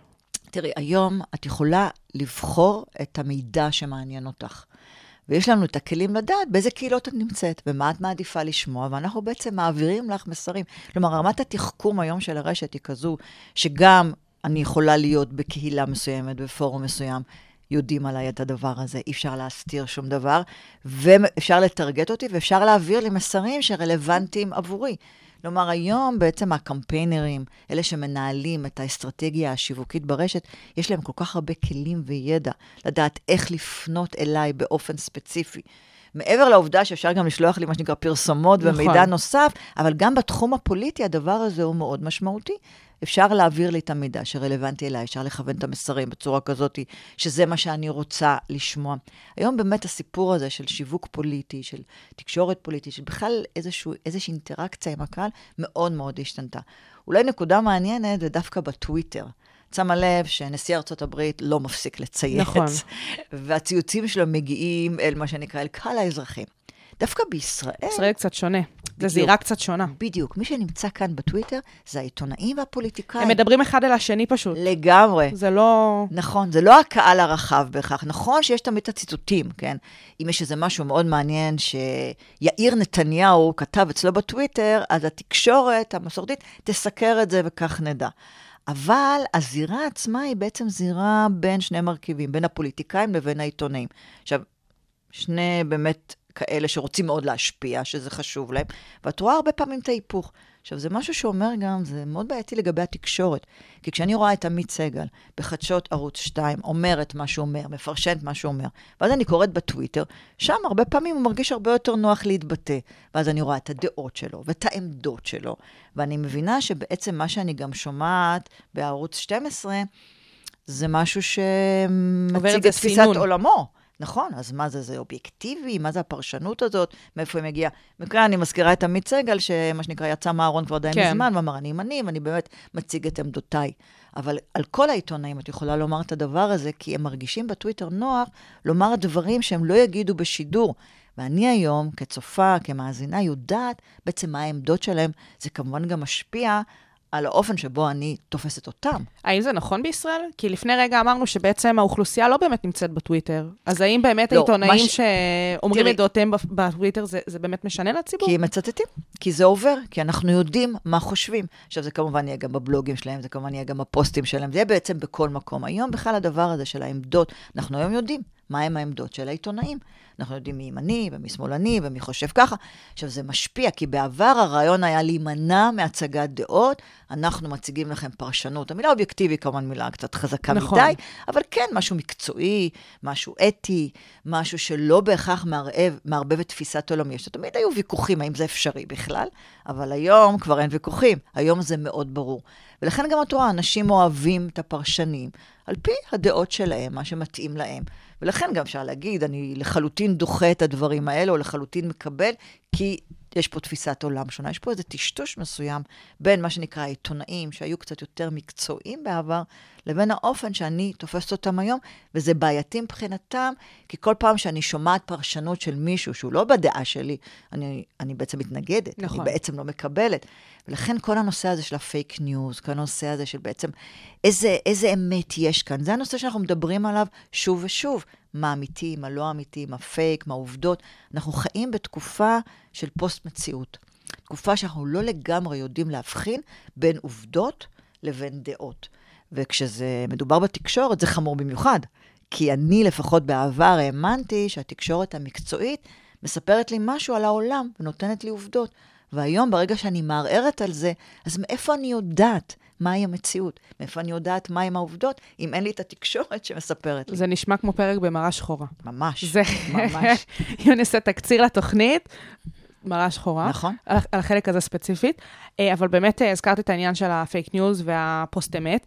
תראי, היום את יכולה לבחור את המידע שמעניין אותך. ויש לנו את הכלים לדעת באיזה קהילות את נמצאת, ומה את מעדיפה לשמוע, ואנחנו בעצם מעבירים לך מסרים. כלומר, רמת התחכום היום של הרשת היא כזו, שגם אני יכולה להיות בקהילה מסוימת, בפורום מסוים, יודעים עליי את הדבר הזה, אי אפשר להסתיר שום דבר, ואפשר לטרגט אותי, ואפשר להעביר לי מסרים שרלוונטיים עבורי. כלומר, היום בעצם הקמפיינרים, אלה שמנהלים את האסטרטגיה השיווקית ברשת, יש להם כל כך הרבה כלים וידע לדעת איך לפנות אליי באופן ספציפי. מעבר לעובדה שאפשר גם לשלוח לי מה שנקרא פרסומות נכון. ומידע נוסף, אבל גם בתחום הפוליטי הדבר הזה הוא מאוד משמעותי. אפשר להעביר לי את המידע שרלוונטי אליי, אפשר לכוון את המסרים בצורה כזאת, שזה מה שאני רוצה לשמוע. היום באמת הסיפור הזה של שיווק פוליטי, של תקשורת פוליטית, של בכלל איזשהו, איזושהי אינטראקציה עם הקהל, מאוד מאוד השתנתה. אולי נקודה מעניינת זה דווקא בטוויטר. שמה לב שנשיא ארצות הברית לא מפסיק לצייץ. נכון. והציוצים שלו מגיעים אל מה שנקרא, אל קהל האזרחים. דווקא בישראל... ישראל קצת שונה. בדיוק. זירה קצת שונה. בדיוק. מי שנמצא כאן בטוויטר זה העיתונאים והפוליטיקאים. הם מדברים אחד אל השני פשוט. לגמרי. זה לא... נכון, זה לא הקהל הרחב בהכרח. נכון שיש תמיד את הציטוטים, כן? אם יש איזה משהו מאוד מעניין שיאיר נתניהו כתב אצלו בטוויטר, אז התקשורת המסורתית תסקר את זה וכך נדע. אבל הזירה עצמה היא בעצם זירה בין שני מרכיבים, בין הפוליטיקאים לבין העיתונאים. עכשיו, שני באמת כאלה שרוצים מאוד להשפיע, שזה חשוב להם, ואת רואה הרבה פעמים את ההיפוך. עכשיו, זה משהו שאומר גם, זה מאוד בעייתי לגבי התקשורת. כי כשאני רואה את עמית סגל בחדשות ערוץ 2, אומר את מה שהוא אומר, מפרשן את מה שהוא אומר, ואז אני קוראת בטוויטר, שם הרבה פעמים הוא מרגיש הרבה יותר נוח להתבטא. ואז אני רואה את הדעות שלו ואת העמדות שלו, ואני מבינה שבעצם מה שאני גם שומעת בערוץ 12, זה משהו שמציג את תפיסת. עולמו. נכון, אז מה זה, זה אובייקטיבי? מה זה הפרשנות הזאת? מאיפה היא מגיעה? במקרה אני מזכירה את עמית סגל, שמה שנקרא יצא מהארון כבר די כן. מזמן, ואמר, אני ימני, ואני באמת מציג את עמדותיי. אבל על כל העיתונאים את יכולה לומר את הדבר הזה, כי הם מרגישים בטוויטר נוח לומר דברים שהם לא יגידו בשידור. ואני היום, כצופה, כמאזינה, יודעת בעצם מה העמדות שלהם. זה כמובן גם משפיע על האופן שבו אני תופסת אותם. האם זה נכון בישראל? כי לפני רגע אמרנו שבעצם האוכלוסייה לא באמת נמצאת בטוויטר. אז האם באמת לא, העיתונאים ש- שאומרים את דעותיהם בטוויטר, זה, זה באמת משנה לציבור? כי הם מצטטים, כי זה עובר, כי אנחנו יודעים מה חושבים. עכשיו, זה כמובן יהיה גם בבלוגים שלהם, זה כמובן יהיה גם בפוסטים שלהם, זה יהיה בעצם בכל מקום. היום בכלל הדבר הזה של העמדות, אנחנו היום יודעים מהם העמדות של העיתונאים. אנחנו יודעים מי ימני ומי שמאלני ומי חושב ככה. עכשיו, זה משפיע, כי בעבר הרעיון היה להימנע מהצגת דעות, אנחנו מציגים לכם פרשנות. המילה אובייקטיבי כמובן מילה קצת חזקה נכון. מדי, אבל כן, משהו מקצועי, משהו אתי, משהו שלא בהכרח מערבב, מערבב את תפיסת עולמי. יש תמיד היו ויכוחים האם זה אפשרי בכלל, אבל היום כבר אין ויכוחים, היום זה מאוד ברור. ולכן גם את רואה, אנשים אוהבים את הפרשנים על פי הדעות שלהם, מה שמתאים להם. ולכן גם אפשר להגיד, אני לחלוטין דוחה את הדברים האלה, או לחלוטין מקבל, כי יש פה תפיסת עולם שונה. יש פה איזה טשטוש מסוים בין מה שנקרא העיתונאים, שהיו קצת יותר מקצועיים בעבר, לבין האופן שאני תופסת אותם היום, וזה בעייתי מבחינתם, כי כל פעם שאני שומעת פרשנות של מישהו שהוא לא בדעה שלי, אני, אני בעצם מתנגדת, נכון. אני בעצם לא מקבלת. ולכן כל הנושא הזה של ה fake news, כל הנושא הזה של בעצם איזה, איזה אמת יש כאן, זה הנושא שאנחנו מדברים עליו שוב ושוב. מה אמיתי, מה לא אמיתי, מה פייק, מה עובדות. אנחנו חיים בתקופה של פוסט-מציאות. תקופה שאנחנו לא לגמרי יודעים להבחין בין עובדות לבין דעות. וכשזה מדובר בתקשורת, זה חמור במיוחד. כי אני, לפחות בעבר, האמנתי שהתקשורת המקצועית מספרת לי משהו על העולם ונותנת לי עובדות. והיום, ברגע שאני מערערת על זה, אז מאיפה אני יודעת מהי המציאות? מאיפה אני יודעת מהי העובדות, אם אין לי את התקשורת שמספרת לי? זה נשמע כמו פרק במראה שחורה. ממש, זה, ממש. אם נעשה תקציר לתוכנית, מראה שחורה. נכון. על, על החלק הזה ספציפית. אה, אבל באמת אה, הזכרת את העניין של הפייק ניוז והפוסט אמת.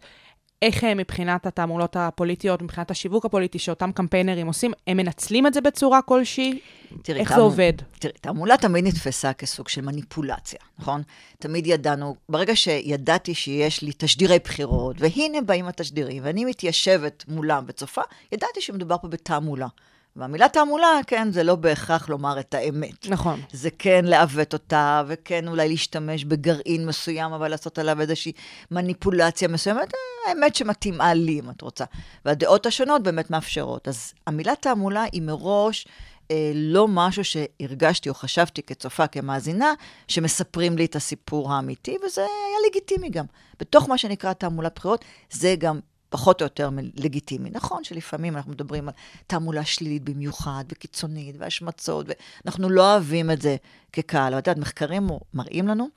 איך אה, מבחינת התעמולות הפוליטיות, מבחינת השיווק הפוליטי שאותם קמפיינרים עושים, הם מנצלים את זה בצורה כלשהי? תראי, איך זה תעמול- עובד? תראי, תעמולה תמיד נתפסה כסוג של מניפולציה, נכון? תמיד ידענו, ברגע שידעתי שיש לי תשדירי בחירות, והנה באים התשדירים, ואני מתיישבת מולם וצופה, ידעתי שמדובר פה בתעמולה. והמילה תעמולה, כן, זה לא בהכרח לומר את האמת. נכון. זה כן לעוות אותה, וכן אולי להשתמש בגרעין מסוים, אבל לעשות עליו איזושהי מניפולציה מסוימת, האמת שמתאימה לי, אם את רוצה. והדעות השונות באמת מאפשרות. אז המילה תעמולה היא מראש אה, לא משהו שהרגשתי או חשבתי כצופה, כמאזינה, שמספרים לי את הסיפור האמיתי, וזה היה לגיטימי גם. בתוך מה שנקרא תעמולת בחירות, זה גם פחות או יותר לגיטימי. נכון שלפעמים אנחנו מדברים על תעמולה שלילית במיוחד, וקיצונית, והשמצות, ואנחנו לא אוהבים את זה כקהל. אבל את יודעת, מחקרים מראים לנו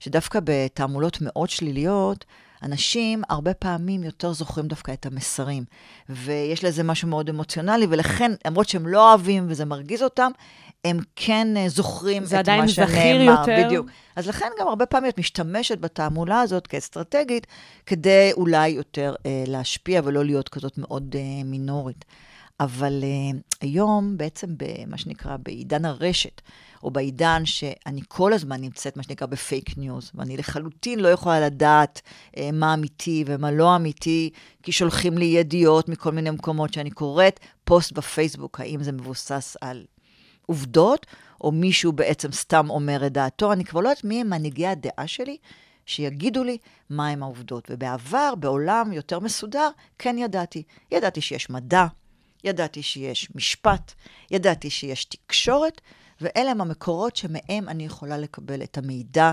שדווקא בתעמולות מאוד שליליות, אנשים הרבה פעמים יותר זוכרים דווקא את המסרים, ויש לזה משהו מאוד אמוציונלי, ולכן, למרות שהם לא אוהבים וזה מרגיז אותם, הם כן אה, זוכרים את מה שנאמר. זה עדיין זכיר יותר. בדיוק. אז לכן גם הרבה פעמים את משתמשת בתעמולה הזאת כאסטרטגיה, כדי אולי יותר אה, להשפיע ולא להיות כזאת מאוד אה, מינורית. אבל אה, היום, בעצם במה שנקרא, בעידן הרשת, או בעידן שאני כל הזמן נמצאת, מה שנקרא, בפייק ניוז, ואני לחלוטין לא יכולה לדעת אה, מה אמיתי ומה לא אמיתי, כי שולחים לי ידיעות מכל מיני מקומות שאני קוראת, פוסט בפייסבוק, האם זה מבוסס על עובדות, או מישהו בעצם סתם אומר את דעתו, אני כבר לא יודעת מי הם מנהיגי הדעה שלי. שיגידו לי מהם העובדות. ובעבר, בעולם יותר מסודר, כן ידעתי. ידעתי שיש מדע, ידעתי שיש משפט, ידעתי שיש תקשורת, ואלה הם המקורות שמהם אני יכולה לקבל את המידע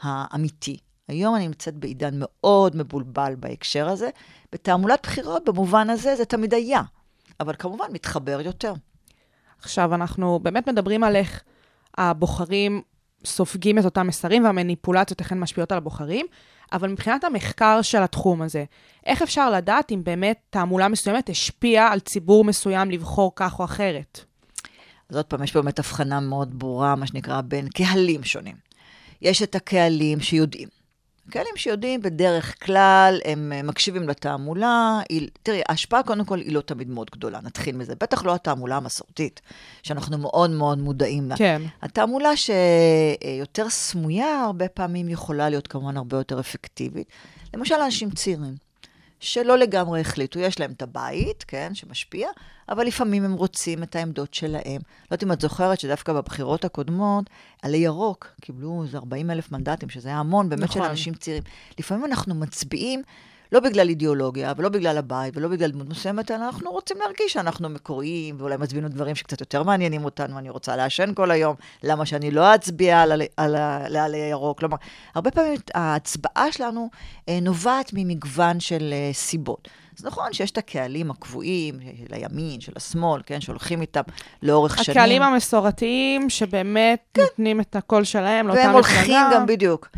האמיתי. היום אני נמצאת בעידן מאוד מבולבל בהקשר הזה. בתעמולת בחירות, במובן הזה, זה תמיד היה, אבל כמובן מתחבר יותר. עכשיו, אנחנו באמת מדברים על איך הבוחרים סופגים את אותם מסרים והמניפולציות, איך הן משפיעות על הבוחרים, אבל מבחינת המחקר של התחום הזה, איך אפשר לדעת אם באמת תעמולה מסוימת השפיעה על ציבור מסוים לבחור כך או אחרת? אז עוד פעם, יש באמת הבחנה מאוד ברורה, מה שנקרא, בין קהלים שונים. יש את הקהלים שיודעים. קהלים שיודעים בדרך כלל, הם אה, מקשיבים לתעמולה. היא, תראי, ההשפעה קודם כל היא לא תמיד מאוד גדולה, נתחיל מזה. בטח לא התעמולה המסורתית, שאנחנו מאוד מאוד מודעים לה. כן. התעמולה שיותר סמויה, הרבה פעמים יכולה להיות כמובן הרבה יותר אפקטיבית. למשל, אנשים צעירים. שלא לגמרי החליטו. יש להם את הבית, כן, שמשפיע, אבל לפעמים הם רוצים את העמדות שלהם. לא יודעת אם את זוכרת שדווקא בבחירות הקודמות, עלי ירוק קיבלו איזה 40 אלף מנדטים, שזה היה המון באמת נכון. של אנשים צעירים. לפעמים אנחנו מצביעים לא בגלל אידיאולוגיה, ולא בגלל הבית, ולא בגלל דמות מסוימת, אלא אנחנו רוצים להרגיש שאנחנו מקוריים, ואולי מצביעים דברים שקצת יותר מעניינים אותנו, אני רוצה לעשן כל היום, למה שאני לא אצביע על, על, על העלי הירוק? כלומר, הרבה פעמים ההצבעה שלנו אה, נובעת ממגוון של אה, סיבות. אז נכון שיש את הקהלים הקבועים, של הימין, של השמאל, כן, שהולכים איתם לאורך הקהלים שנים. הקהלים המסורתיים, שבאמת כן. נותנים את הקול שלהם לאותה מפלגה. והם הולכים גם, בדיוק.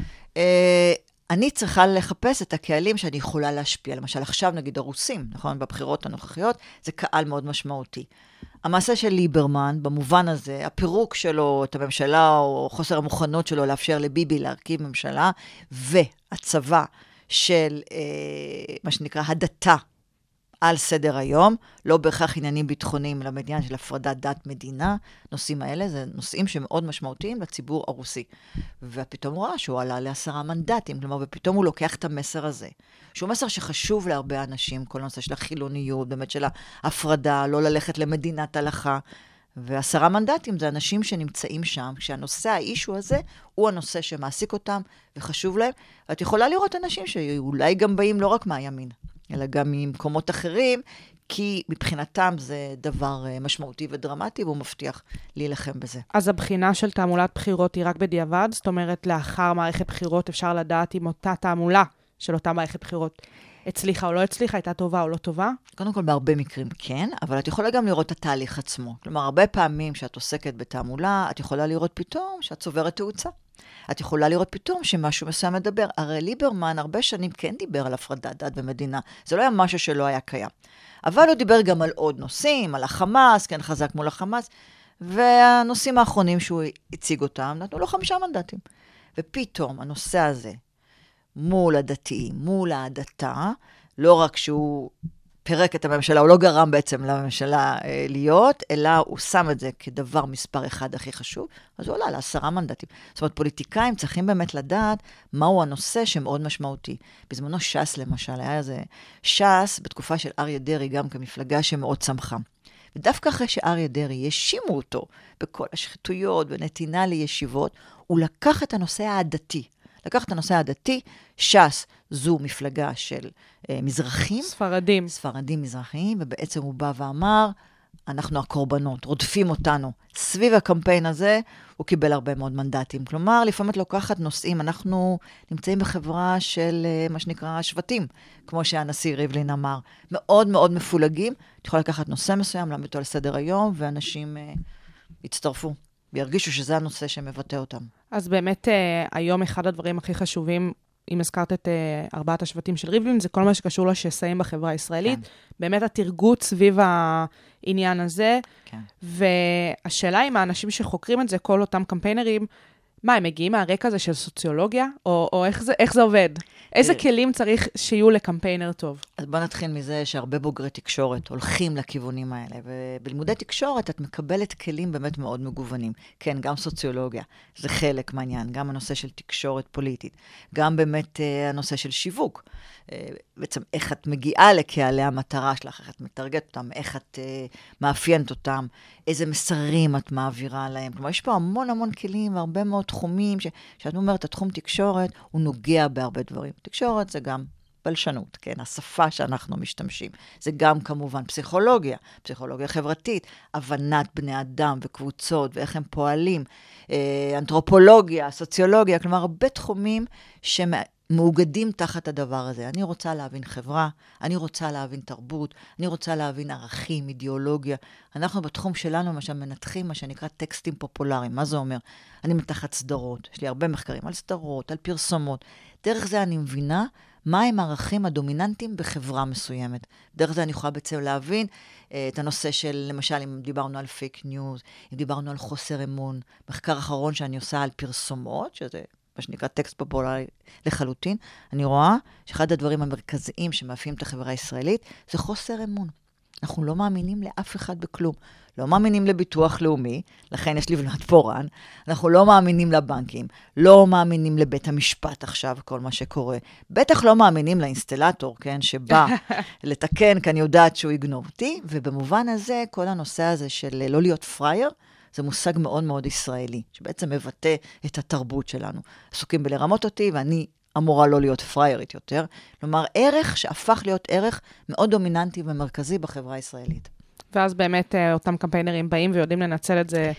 אני צריכה לחפש את הקהלים שאני יכולה להשפיע. למשל, עכשיו נגיד הרוסים, נכון? בבחירות הנוכחיות, זה קהל מאוד משמעותי. המעשה של ליברמן, במובן הזה, הפירוק שלו, את הממשלה, או חוסר המוכנות שלו לאפשר לביבי להרכיב ממשלה, והצבא של אה, מה שנקרא הדתה על סדר היום, לא בהכרח עניינים ביטחוניים, אלא בעניין של הפרדת דת מדינה. נושאים האלה זה נושאים שמאוד משמעותיים לציבור הרוסי. ופתאום הוא ראה שהוא עלה לעשרה מנדטים, כלומר, ופתאום הוא לוקח את המסר הזה, שהוא מסר שחשוב להרבה אנשים, כל הנושא של החילוניות, באמת של ההפרדה, לא ללכת למדינת הלכה. ועשרה מנדטים זה אנשים שנמצאים שם, כשהנושא, האישו הזה, הוא הנושא שמעסיק אותם וחשוב להם. ואת יכולה לראות אנשים שאולי גם באים לא רק מהימין, אלא גם ממקומות אחרים, כי מבחינתם זה דבר אה, משמעותי ודרמטי, והוא מבטיח להילחם בזה. אז הבחינה של תעמולת בחירות היא רק בדיעבד? זאת אומרת, לאחר מערכת בחירות אפשר לדעת אם אותה תעמולה של אותה מערכת בחירות הצליחה או לא הצליחה, הייתה טובה או לא טובה? קודם כל, בהרבה מקרים כן, אבל את יכולה גם לראות את התהליך עצמו. כלומר, הרבה פעמים כשאת עוסקת בתעמולה, את יכולה לראות פתאום שאת צוברת תאוצה. את יכולה לראות פתאום שמשהו מסוים מדבר. הרי ליברמן הרבה שנים כן דיבר על הפרדת דת ומדינה. זה לא היה משהו שלא היה קיים. אבל הוא דיבר גם על עוד נושאים, על החמאס, כן חזק מול החמאס, והנושאים האחרונים שהוא הציג אותם, נתנו לו חמישה מנדטים. ופתאום הנושא הזה, מול הדתיים, מול ההדתה, לא רק שהוא פירק את הממשלה, הוא לא גרם בעצם לממשלה אה, להיות, אלא הוא שם את זה כדבר מספר אחד הכי חשוב, אז הוא עלה לעשרה מנדטים. זאת אומרת, פוליטיקאים צריכים באמת לדעת מהו הנושא שמאוד משמעותי. בזמנו ש"ס, למשל, היה איזה... ש"ס, בתקופה של אריה דרעי, גם כמפלגה שמאוד צמחה. ודווקא אחרי שאריה דרעי האשימו אותו בכל השחיתויות ונתינה לישיבות, הוא לקח את הנושא העדתי. לקח את הנושא העדתי, ש"ס זו מפלגה של אה, מזרחים, ספרדים. ספרדים מזרחיים, ובעצם הוא בא ואמר, אנחנו הקורבנות, רודפים אותנו. סביב הקמפיין הזה, הוא קיבל הרבה מאוד מנדטים. כלומר, לפעמים את לוקחת נושאים, אנחנו נמצאים בחברה של אה, מה שנקרא שבטים, כמו שהנשיא ריבלין אמר. מאוד מאוד מפולגים. את יכולה לקחת נושא מסוים, להעמיד אותו על סדר היום, ואנשים אה, יצטרפו, וירגישו שזה הנושא שמבטא אותם. אז באמת, אה, היום אחד הדברים הכי חשובים, אם הזכרת את אה, ארבעת השבטים של ריבלין, זה כל מה שקשור לשסעים בחברה הישראלית. כן. באמת התרגות סביב העניין הזה. כן. והשאלה אם האנשים שחוקרים את זה, כל אותם קמפיינרים, מה, הם מגיעים מהרקע הזה של סוציולוגיה? או, או איך, זה, איך זה עובד? איזה תראי. כלים צריך שיהיו לקמפיינר טוב? אז בוא נתחיל מזה שהרבה בוגרי תקשורת הולכים לכיוונים האלה, ובלימודי תקשורת את מקבלת כלים באמת מאוד מגוונים. כן, גם סוציולוגיה, זה חלק מהעניין, גם הנושא של תקשורת פוליטית, גם באמת אה, הנושא של שיווק. אה, בעצם איך את מגיעה לקהלי המטרה שלך, איך את מטרגטת אותם, איך את אה, מאפיינת אותם, איזה מסרים את מעבירה להם. כלומר, יש פה המון המון כלים והרבה מאוד תחומים, ש- שאת אומרת, התחום תקשורת, הוא נוגע בהרבה דברים. תקשורת זה גם בלשנות, כן? השפה שאנחנו משתמשים. זה גם כמובן פסיכולוגיה, פסיכולוגיה חברתית, הבנת בני אדם וקבוצות ואיך הם פועלים, אה, אנתרופולוגיה, סוציולוגיה, כלומר, הרבה תחומים שמאוגדים תחת הדבר הזה. אני רוצה להבין חברה, אני רוצה להבין תרבות, אני רוצה להבין ערכים, אידיאולוגיה. אנחנו בתחום שלנו, למשל, מנתחים מה שנקרא טקסטים פופולריים. מה זה אומר? אני מנתחת סדרות, יש לי הרבה מחקרים על סדרות, על פרסומות. דרך זה אני מבינה מהם הערכים הדומיננטיים בחברה מסוימת. דרך זה אני יכולה בעצם להבין אה, את הנושא של, למשל, אם דיברנו על פייק ניוז, אם דיברנו על חוסר אמון, מחקר אחרון שאני עושה על פרסומות, שזה מה שנקרא טקסט פופולרי לחלוטין, אני רואה שאחד הדברים המרכזיים שמאפיינים את החברה הישראלית זה חוסר אמון. אנחנו לא מאמינים לאף אחד בכלום. לא מאמינים לביטוח לאומי, לכן יש לבנת פורן. אנחנו לא מאמינים לבנקים, לא מאמינים לבית המשפט עכשיו, כל מה שקורה. בטח לא מאמינים לאינסטלטור, כן, שבא לתקן, כי אני יודעת שהוא יגנוב אותי, ובמובן הזה, כל הנושא הזה של לא להיות פראייר, זה מושג מאוד מאוד ישראלי, שבעצם מבטא את התרבות שלנו. עסוקים בלרמות אותי, ואני אמורה לא להיות פראיירית יותר. כלומר, ערך שהפך להיות ערך מאוד דומיננטי ומרכזי בחברה הישראלית. ואז באמת אה, אותם קמפיינרים באים ויודעים לנצל את זה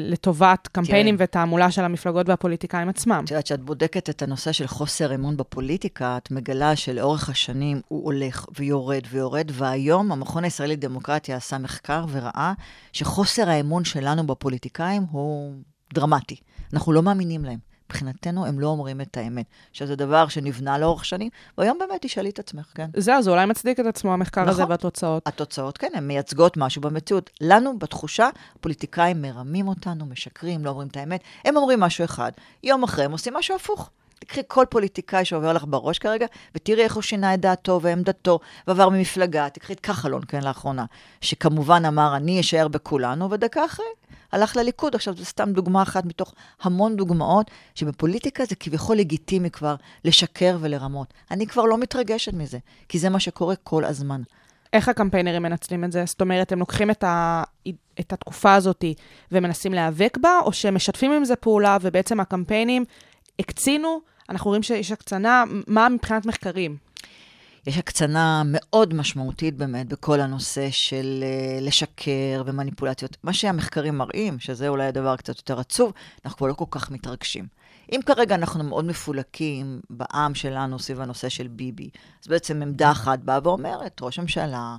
לטובת קמפיינים כן. ותעמולה של המפלגות והפוליטיקאים עצמם. את יודעת, כשאת בודקת את הנושא של חוסר אמון בפוליטיקה, את מגלה שלאורך השנים הוא הולך ויורד ויורד, והיום המכון הישראלי לדמוקרטיה עשה מחקר וראה שחוסר האמון שלנו בפוליטיקאים הוא דרמטי. אנחנו לא מאמינים להם. מבחינתנו הם לא אומרים את האמת. שזה דבר שנבנה לאורך שנים, והיום באמת תשאלי את עצמך, כן? זהו, זה אולי מצדיק את עצמו, המחקר הזה נכון. והתוצאות. התוצאות, כן, הן מייצגות משהו במציאות. לנו, בתחושה, הפוליטיקאים מרמים אותנו, משקרים, לא אומרים את האמת. הם אומרים משהו אחד, יום אחרי הם עושים משהו הפוך. תקחי כל פוליטיקאי שעובר לך בראש כרגע, ותראי איך הוא שינה את דעתו ועמדתו, ועבר ממפלגה. תקחי את כחלון, כן, לאחרונה, שכמובן אמר, אני אשאר בכולנו, ודקה אחרי, הלך לליכוד. עכשיו, זו סתם דוגמה אחת מתוך המון דוגמאות, שבפוליטיקה זה כביכול לגיטימי כבר לשקר ולרמות. אני כבר לא מתרגשת מזה, כי זה מה שקורה כל הזמן. איך הקמפיינרים מנצלים את זה? זאת אומרת, הם לוקחים את, ה... את התקופה הזאת ומנסים להיאבק בה, או שהם משתפים עם זה פעולה, ובעצם הקמפיינים הקצינו, אנחנו רואים שיש הקצנה, מה מבחינת מחקרים? יש הקצנה מאוד משמעותית באמת בכל הנושא של uh, לשקר ומניפולציות. מה שהמחקרים מראים, שזה אולי הדבר קצת יותר עצוב, אנחנו כבר לא כל כך מתרגשים. אם כרגע אנחנו מאוד מפולקים בעם שלנו סביב הנושא של ביבי, אז בעצם עמדה אחת באה ואומרת, ראש הממשלה, אה,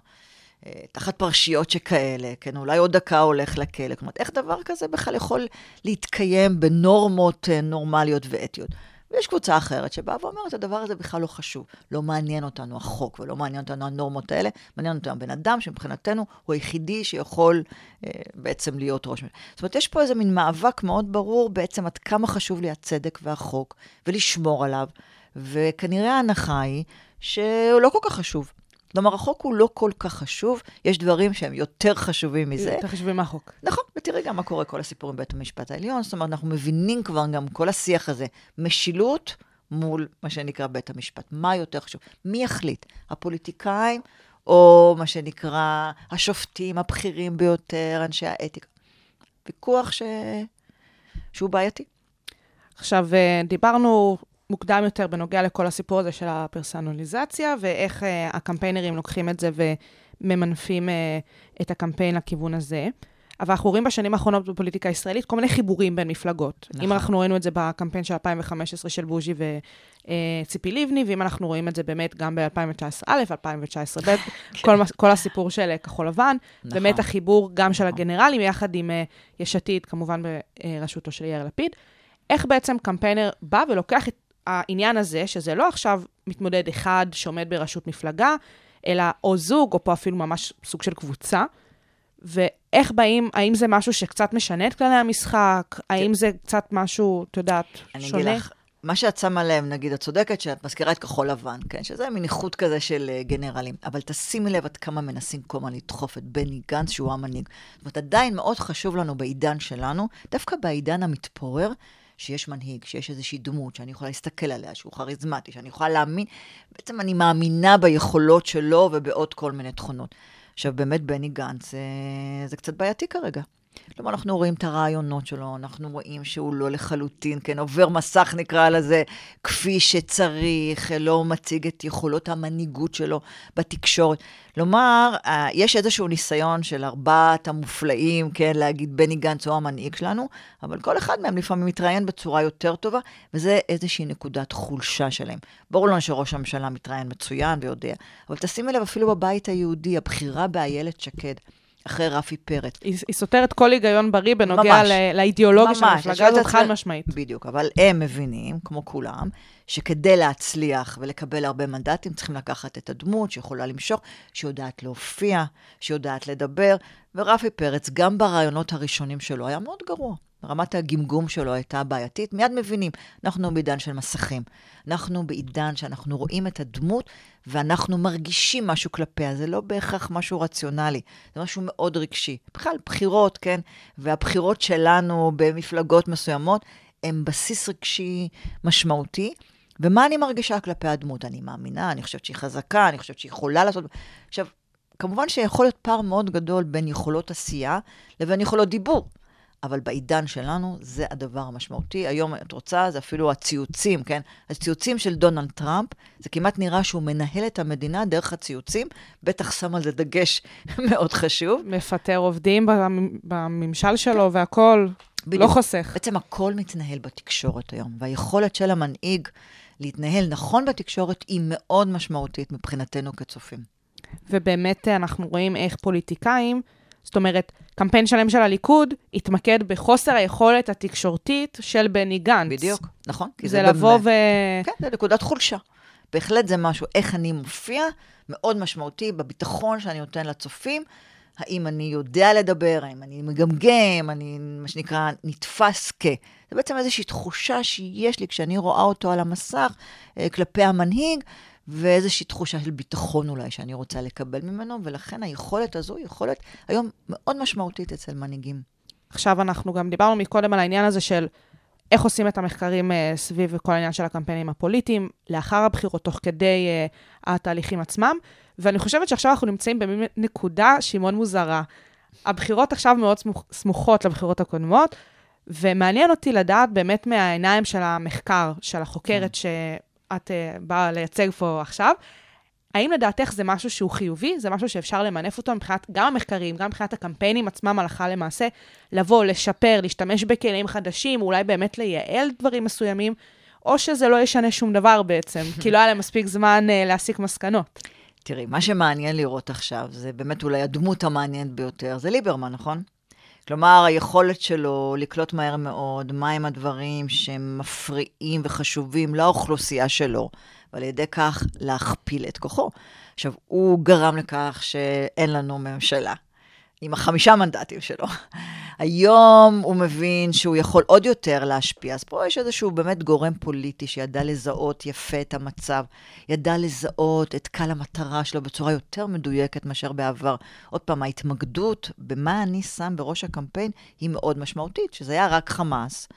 תחת פרשיות שכאלה, כן, אולי עוד דקה הולך לכלא. כלומר, איך דבר כזה בכלל יכול להתקיים בנורמות אה, נורמליות ואתיות? ויש קבוצה אחרת שבאה ואומרת, הדבר הזה בכלל לא חשוב. לא מעניין אותנו החוק ולא מעניין אותנו הנורמות האלה, מעניין אותנו הבן אדם שמבחינתנו הוא היחידי שיכול אה, בעצם להיות ראש ממשלה. זאת אומרת, יש פה איזה מין מאבק מאוד ברור בעצם עד כמה חשוב לי הצדק והחוק, ולשמור עליו, וכנראה ההנחה היא שהוא לא כל כך חשוב. כלומר, החוק הוא לא כל כך חשוב, יש דברים שהם יותר חשובים מזה. יותר חשובים מהחוק. נכון, ותראי גם מה קורה כל הסיפור עם בית המשפט העליון, זאת אומרת, אנחנו מבינים כבר גם כל השיח הזה, משילות מול מה שנקרא בית המשפט. מה יותר חשוב? מי יחליט? הפוליטיקאים או מה שנקרא השופטים הבכירים ביותר, אנשי האתיקה. ויכוח ש... שהוא בעייתי. עכשיו, אה, דיברנו מוקדם יותר בנוגע לכל הסיפור הזה של הפרסונליזציה, ואיך אה, הקמפיינרים לוקחים את זה וממנפים אה, את הקמפיין לכיוון הזה. אבל אנחנו רואים בשנים האחרונות בפוליטיקה הישראלית כל מיני חיבורים בין מפלגות. נכון. אם אנחנו ראינו את זה בקמפיין של 2015 של בוז'י וציפי לבני, ואם אנחנו רואים את זה באמת גם ב-2019 א', 2019 ב', כל, כל הסיפור של אה, כחול לבן, נכון. באמת החיבור גם של הגנרלים, יחד עם אה, יש עתיד, כמובן בראשותו של יאיר לפיד. איך בעצם קמפיינר בא ולוקח את העניין הזה, שזה לא עכשיו מתמודד אחד שעומד בראשות מפלגה, אלא או זוג, או פה אפילו ממש סוג של קבוצה, ואיך באים, האם זה משהו שקצת משנה את כללי המשחק? האם זה קצת משהו, את יודעת, אני שונה? אגיד לך, מה שאת שמה לב, נגיד, את צודקת שאת מזכירה את כחול לבן, כן? שזה מין איחוד כזה של uh, גנרלים. אבל תשימי לב עד כמה מנסים כל הזמן לדחוף את בני גנץ, שהוא המנהיג. זאת אומרת, עדיין מאוד חשוב לנו בעידן שלנו, דווקא בעידן המתפורר, שיש מנהיג, שיש איזושהי דמות שאני יכולה להסתכל עליה, שהוא כריזמטי, שאני יכולה להאמין, בעצם אני מאמינה ביכולות שלו ובעוד כל מיני תכונות. עכשיו, באמת, בני גנץ, אה, זה קצת בעייתי כרגע. כלומר, אנחנו רואים את הרעיונות שלו, אנחנו רואים שהוא לא לחלוטין, כן, עובר מסך נקרא לזה, כפי שצריך, לא מציג את יכולות המנהיגות שלו בתקשורת. כלומר, אה, יש איזשהו ניסיון של ארבעת המופלאים, כן, להגיד בני גנץ הוא המנהיג שלנו, אבל כל אחד מהם לפעמים מתראיין בצורה יותר טובה, וזה איזושהי נקודת חולשה שלהם. ברור לנו שראש הממשלה מתראיין מצוין ויודע, אבל תשימי לב, אפילו בבית היהודי, הבחירה באיילת שקד, אחרי רפי פרץ, היא, היא סותרת כל היגיון בריא בנוגע ממש. ל- לאידיאולוגיה של המפלגה הזאת, את חד משמעית. בדיוק, אבל הם מבינים, כמו כולם, שכדי להצליח ולקבל הרבה מנדטים, צריכים לקחת את הדמות שיכולה למשוך, שיודעת להופיע, שיודעת לדבר, ורפי פרץ, גם ברעיונות הראשונים שלו, היה מאוד גרוע. רמת הגמגום שלו הייתה בעייתית, מיד מבינים, אנחנו בעידן של מסכים. אנחנו בעידן שאנחנו רואים את הדמות ואנחנו מרגישים משהו כלפיה, זה לא בהכרח משהו רציונלי, זה משהו מאוד רגשי. בכלל, בחירות, כן? והבחירות שלנו במפלגות מסוימות הן בסיס רגשי משמעותי. ומה אני מרגישה כלפי הדמות? אני מאמינה, אני חושבת שהיא חזקה, אני חושבת שהיא יכולה לעשות... עכשיו, כמובן שיכול להיות פער מאוד גדול בין יכולות עשייה לבין יכולות דיבור. אבל בעידן שלנו זה הדבר המשמעותי. היום, את רוצה, זה אפילו הציוצים, כן? הציוצים של דונלד טראמפ, זה כמעט נראה שהוא מנהל את המדינה דרך הציוצים, בטח שם על זה דגש מאוד חשוב. מפטר עובדים במ- בממשל שלו והכול, לא. חוסך. בעצם הכל מתנהל בתקשורת היום, והיכולת של המנהיג להתנהל נכון בתקשורת היא מאוד משמעותית מבחינתנו כצופים. ובאמת אנחנו רואים איך פוליטיקאים, זאת אומרת, קמפיין שלם של הליכוד התמקד בחוסר היכולת התקשורתית של בני גנץ. בדיוק, נכון? כי זה לבוא באמת- ו... כן, זה נקודת חולשה. בהחלט זה משהו, איך אני מופיע, מאוד משמעותי בביטחון שאני נותן לצופים. האם אני יודע לדבר, האם אני מגמגם, אני, מה שנקרא, נתפס כ... זה בעצם איזושהי תחושה שיש לי כשאני רואה אותו על המסך אה, כלפי המנהיג, ואיזושהי תחושה של ביטחון אולי שאני רוצה לקבל ממנו, ולכן היכולת הזו היא יכולת היום מאוד משמעותית אצל מנהיגים. עכשיו אנחנו גם דיברנו מקודם על העניין הזה של איך עושים את המחקרים אה, סביב כל העניין של הקמפיינים הפוליטיים, לאחר הבחירות, תוך כדי אה, התהליכים עצמם, ואני חושבת שעכשיו אנחנו נמצאים במין נקודה שהיא מאוד מוזרה. הבחירות עכשיו מאוד סמוכ, סמוכות לבחירות הקודמות, ומעניין אותי לדעת באמת מהעיניים של המחקר, של החוקרת שאת אה, באה לייצג פה עכשיו, האם לדעתך זה משהו שהוא חיובי? זה משהו שאפשר למנף אותו מבחינת גם המחקרים, גם מבחינת הקמפיינים עצמם הלכה למעשה, לבוא, לשפר, להשתמש בכלים חדשים, אולי באמת לייעל דברים מסוימים, או שזה לא ישנה שום דבר בעצם, כי לא היה להם מספיק זמן uh, להסיק מסקנות. תראי, מה שמעניין לראות עכשיו, זה באמת אולי הדמות המעניינת ביותר, זה ליברמן, נכון? כלומר, היכולת שלו לקלוט מהר מאוד מהם הדברים שהם מפריעים וחשובים לאוכלוסייה שלו, ועל ידי כך להכפיל את כוחו. עכשיו, הוא גרם לכך שאין לנו ממשלה. עם החמישה מנדטים שלו. היום הוא מבין שהוא יכול עוד יותר להשפיע, אז פה יש איזשהו באמת גורם פוליטי שידע לזהות יפה את המצב, ידע לזהות את קהל המטרה שלו בצורה יותר מדויקת מאשר בעבר. עוד פעם, ההתמקדות במה אני שם בראש הקמפיין היא מאוד משמעותית, שזה היה רק חמאס.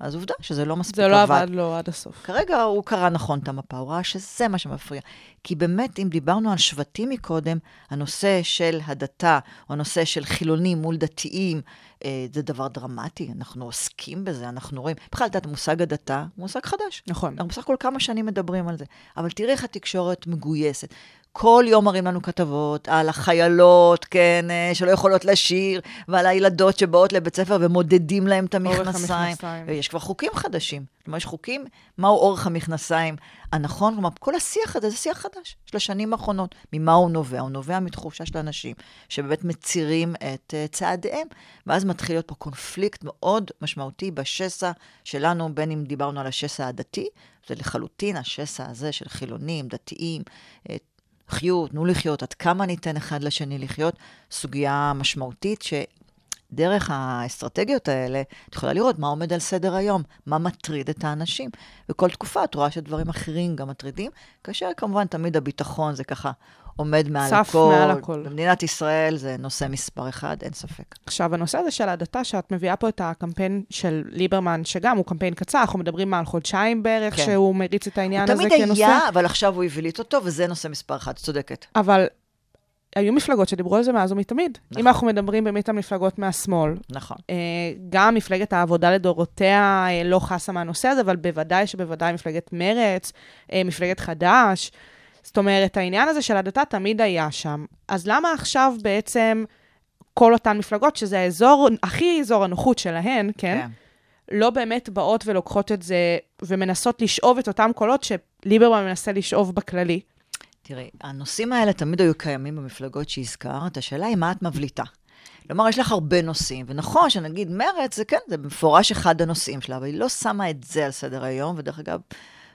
אז עובדה שזה לא מספיק זה לא עבד לו עד הסוף. כרגע הוא קרא נכון את המפה, הוא ראה שזה מה שמפריע. כי באמת, אם דיברנו על שבטים מקודם, הנושא של הדתה, או הנושא של חילונים מול דתיים, אה, זה דבר דרמטי, אנחנו עוסקים בזה, אנחנו רואים. בכלל, את יודעת, מושג הדתה הוא מושג חדש. נכון. אנחנו בסך הכל כמה שנים מדברים על זה. אבל תראי איך התקשורת מגויסת. כל יום מראים לנו כתבות על החיילות, כן, אה, שלא יכולות לשיר, ועל הילדות שבאות לבית ספר ומודדים להם את המכנסיים. ויש כבר חוקים חדשים. כלומר, יש חוקים, מהו אורך המכנסיים הנכון. כלומר, כל השיח הזה זה שיח חדש של השנים האחרונות. ממה הוא נובע? הוא נובע מתחושה של אנשים שבאמת מצירים את uh, צעדיהם, ואז מתחיל להיות פה קונפליקט מאוד משמעותי בשסע שלנו, בין אם דיברנו על השסע הדתי, זה לחלוטין השסע הזה של חילונים, דתיים, אה, חיו, תנו לחיות, עד כמה ניתן אחד לשני לחיות, סוגיה משמעותית שדרך האסטרטגיות האלה, את יכולה לראות מה עומד על סדר היום, מה מטריד את האנשים. וכל תקופה את רואה שדברים אחרים גם מטרידים, כאשר כמובן תמיד הביטחון זה ככה עומד מעל צף הכל. מעל הכל. במדינת ישראל זה נושא מספר אחד, אין ספק. עכשיו, הנושא הזה של ההדתה, שאת מביאה פה את הקמפיין של ליברמן, שגם הוא קמפיין קצר, אנחנו מדברים על חודשיים בערך, כן. שהוא מריץ את העניין הוא הזה תמיד כנושא. היה, אבל עכשיו הוא הבליט אותו, וזה נושא מספר אחד, צודקת. אבל היו מפלגות שדיברו על זה מאז ומתמיד. נכון. אם אנחנו מדברים באמת על מפלגות מהשמאל, נכון. אה, גם מפלגת העבודה לדורותיה אה, לא חסה מהנושא הזה, אבל בוודאי שבוודאי מפלגת מרץ, אה, מפלגת חד"ש. זאת אומרת, העניין הזה של הדתה תמיד היה שם. אז למה עכשיו בעצם כל אותן מפלגות, שזה האזור, הכי אזור הנוחות שלהן, כן? כן. לא באמת באות ולוקחות את זה ומנסות לשאוב את אותם קולות שליברמן מנסה לשאוב בכללי. תראי, הנושאים האלה תמיד היו קיימים במפלגות שהזכרת, השאלה היא מה את מבליטה. כלומר, יש לך הרבה נושאים, ונכון שנגיד מרץ, זה כן, זה במפורש אחד הנושאים שלה, אבל היא לא שמה את זה על סדר היום, ודרך אגב,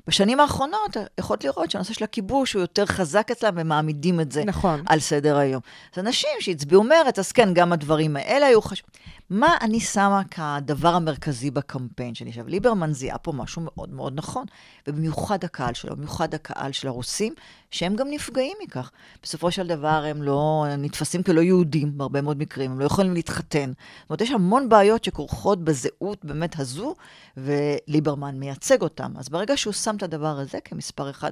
בשנים האחרונות יכולת לראות שהנושא של הכיבוש הוא יותר חזק אצלם, ומעמידים את זה נכון. על סדר היום. אז אנשים שהצביעו מרץ, אז כן, גם הדברים האלה היו חשובים. מה אני שמה כדבר המרכזי בקמפיין שלי? עכשיו, ליברמן זיהה פה משהו מאוד מאוד נכון, ובמיוחד הקהל שלו, במיוחד הקהל של הרוסים, שהם גם נפגעים מכך. בסופו של דבר הם לא הם נתפסים כלא יהודים בהרבה מאוד מקרים, הם לא יכולים להתחתן. זאת אומרת, יש המון בעיות שכרוכות בזהות באמת הזו, וליברמן מייצג אותם. אז ברגע שהוא שם את הדבר הזה כמספר אחד,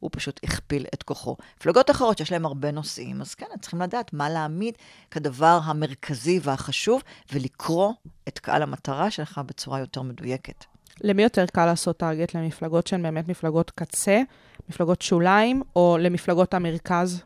הוא פשוט הכפיל את כוחו. מפלגות אחרות שיש להן הרבה נושאים, אז כן, הם צריכים לדעת מה להעמיד כדבר המרכזי והחשוב, ולקרוא את קהל המטרה שלך בצורה יותר מדויקת. למי יותר קל לעשות טארגט? למפלגות שהן באמת מפלגות קצה, מפלגות שוליים, או למפלגות המרכז?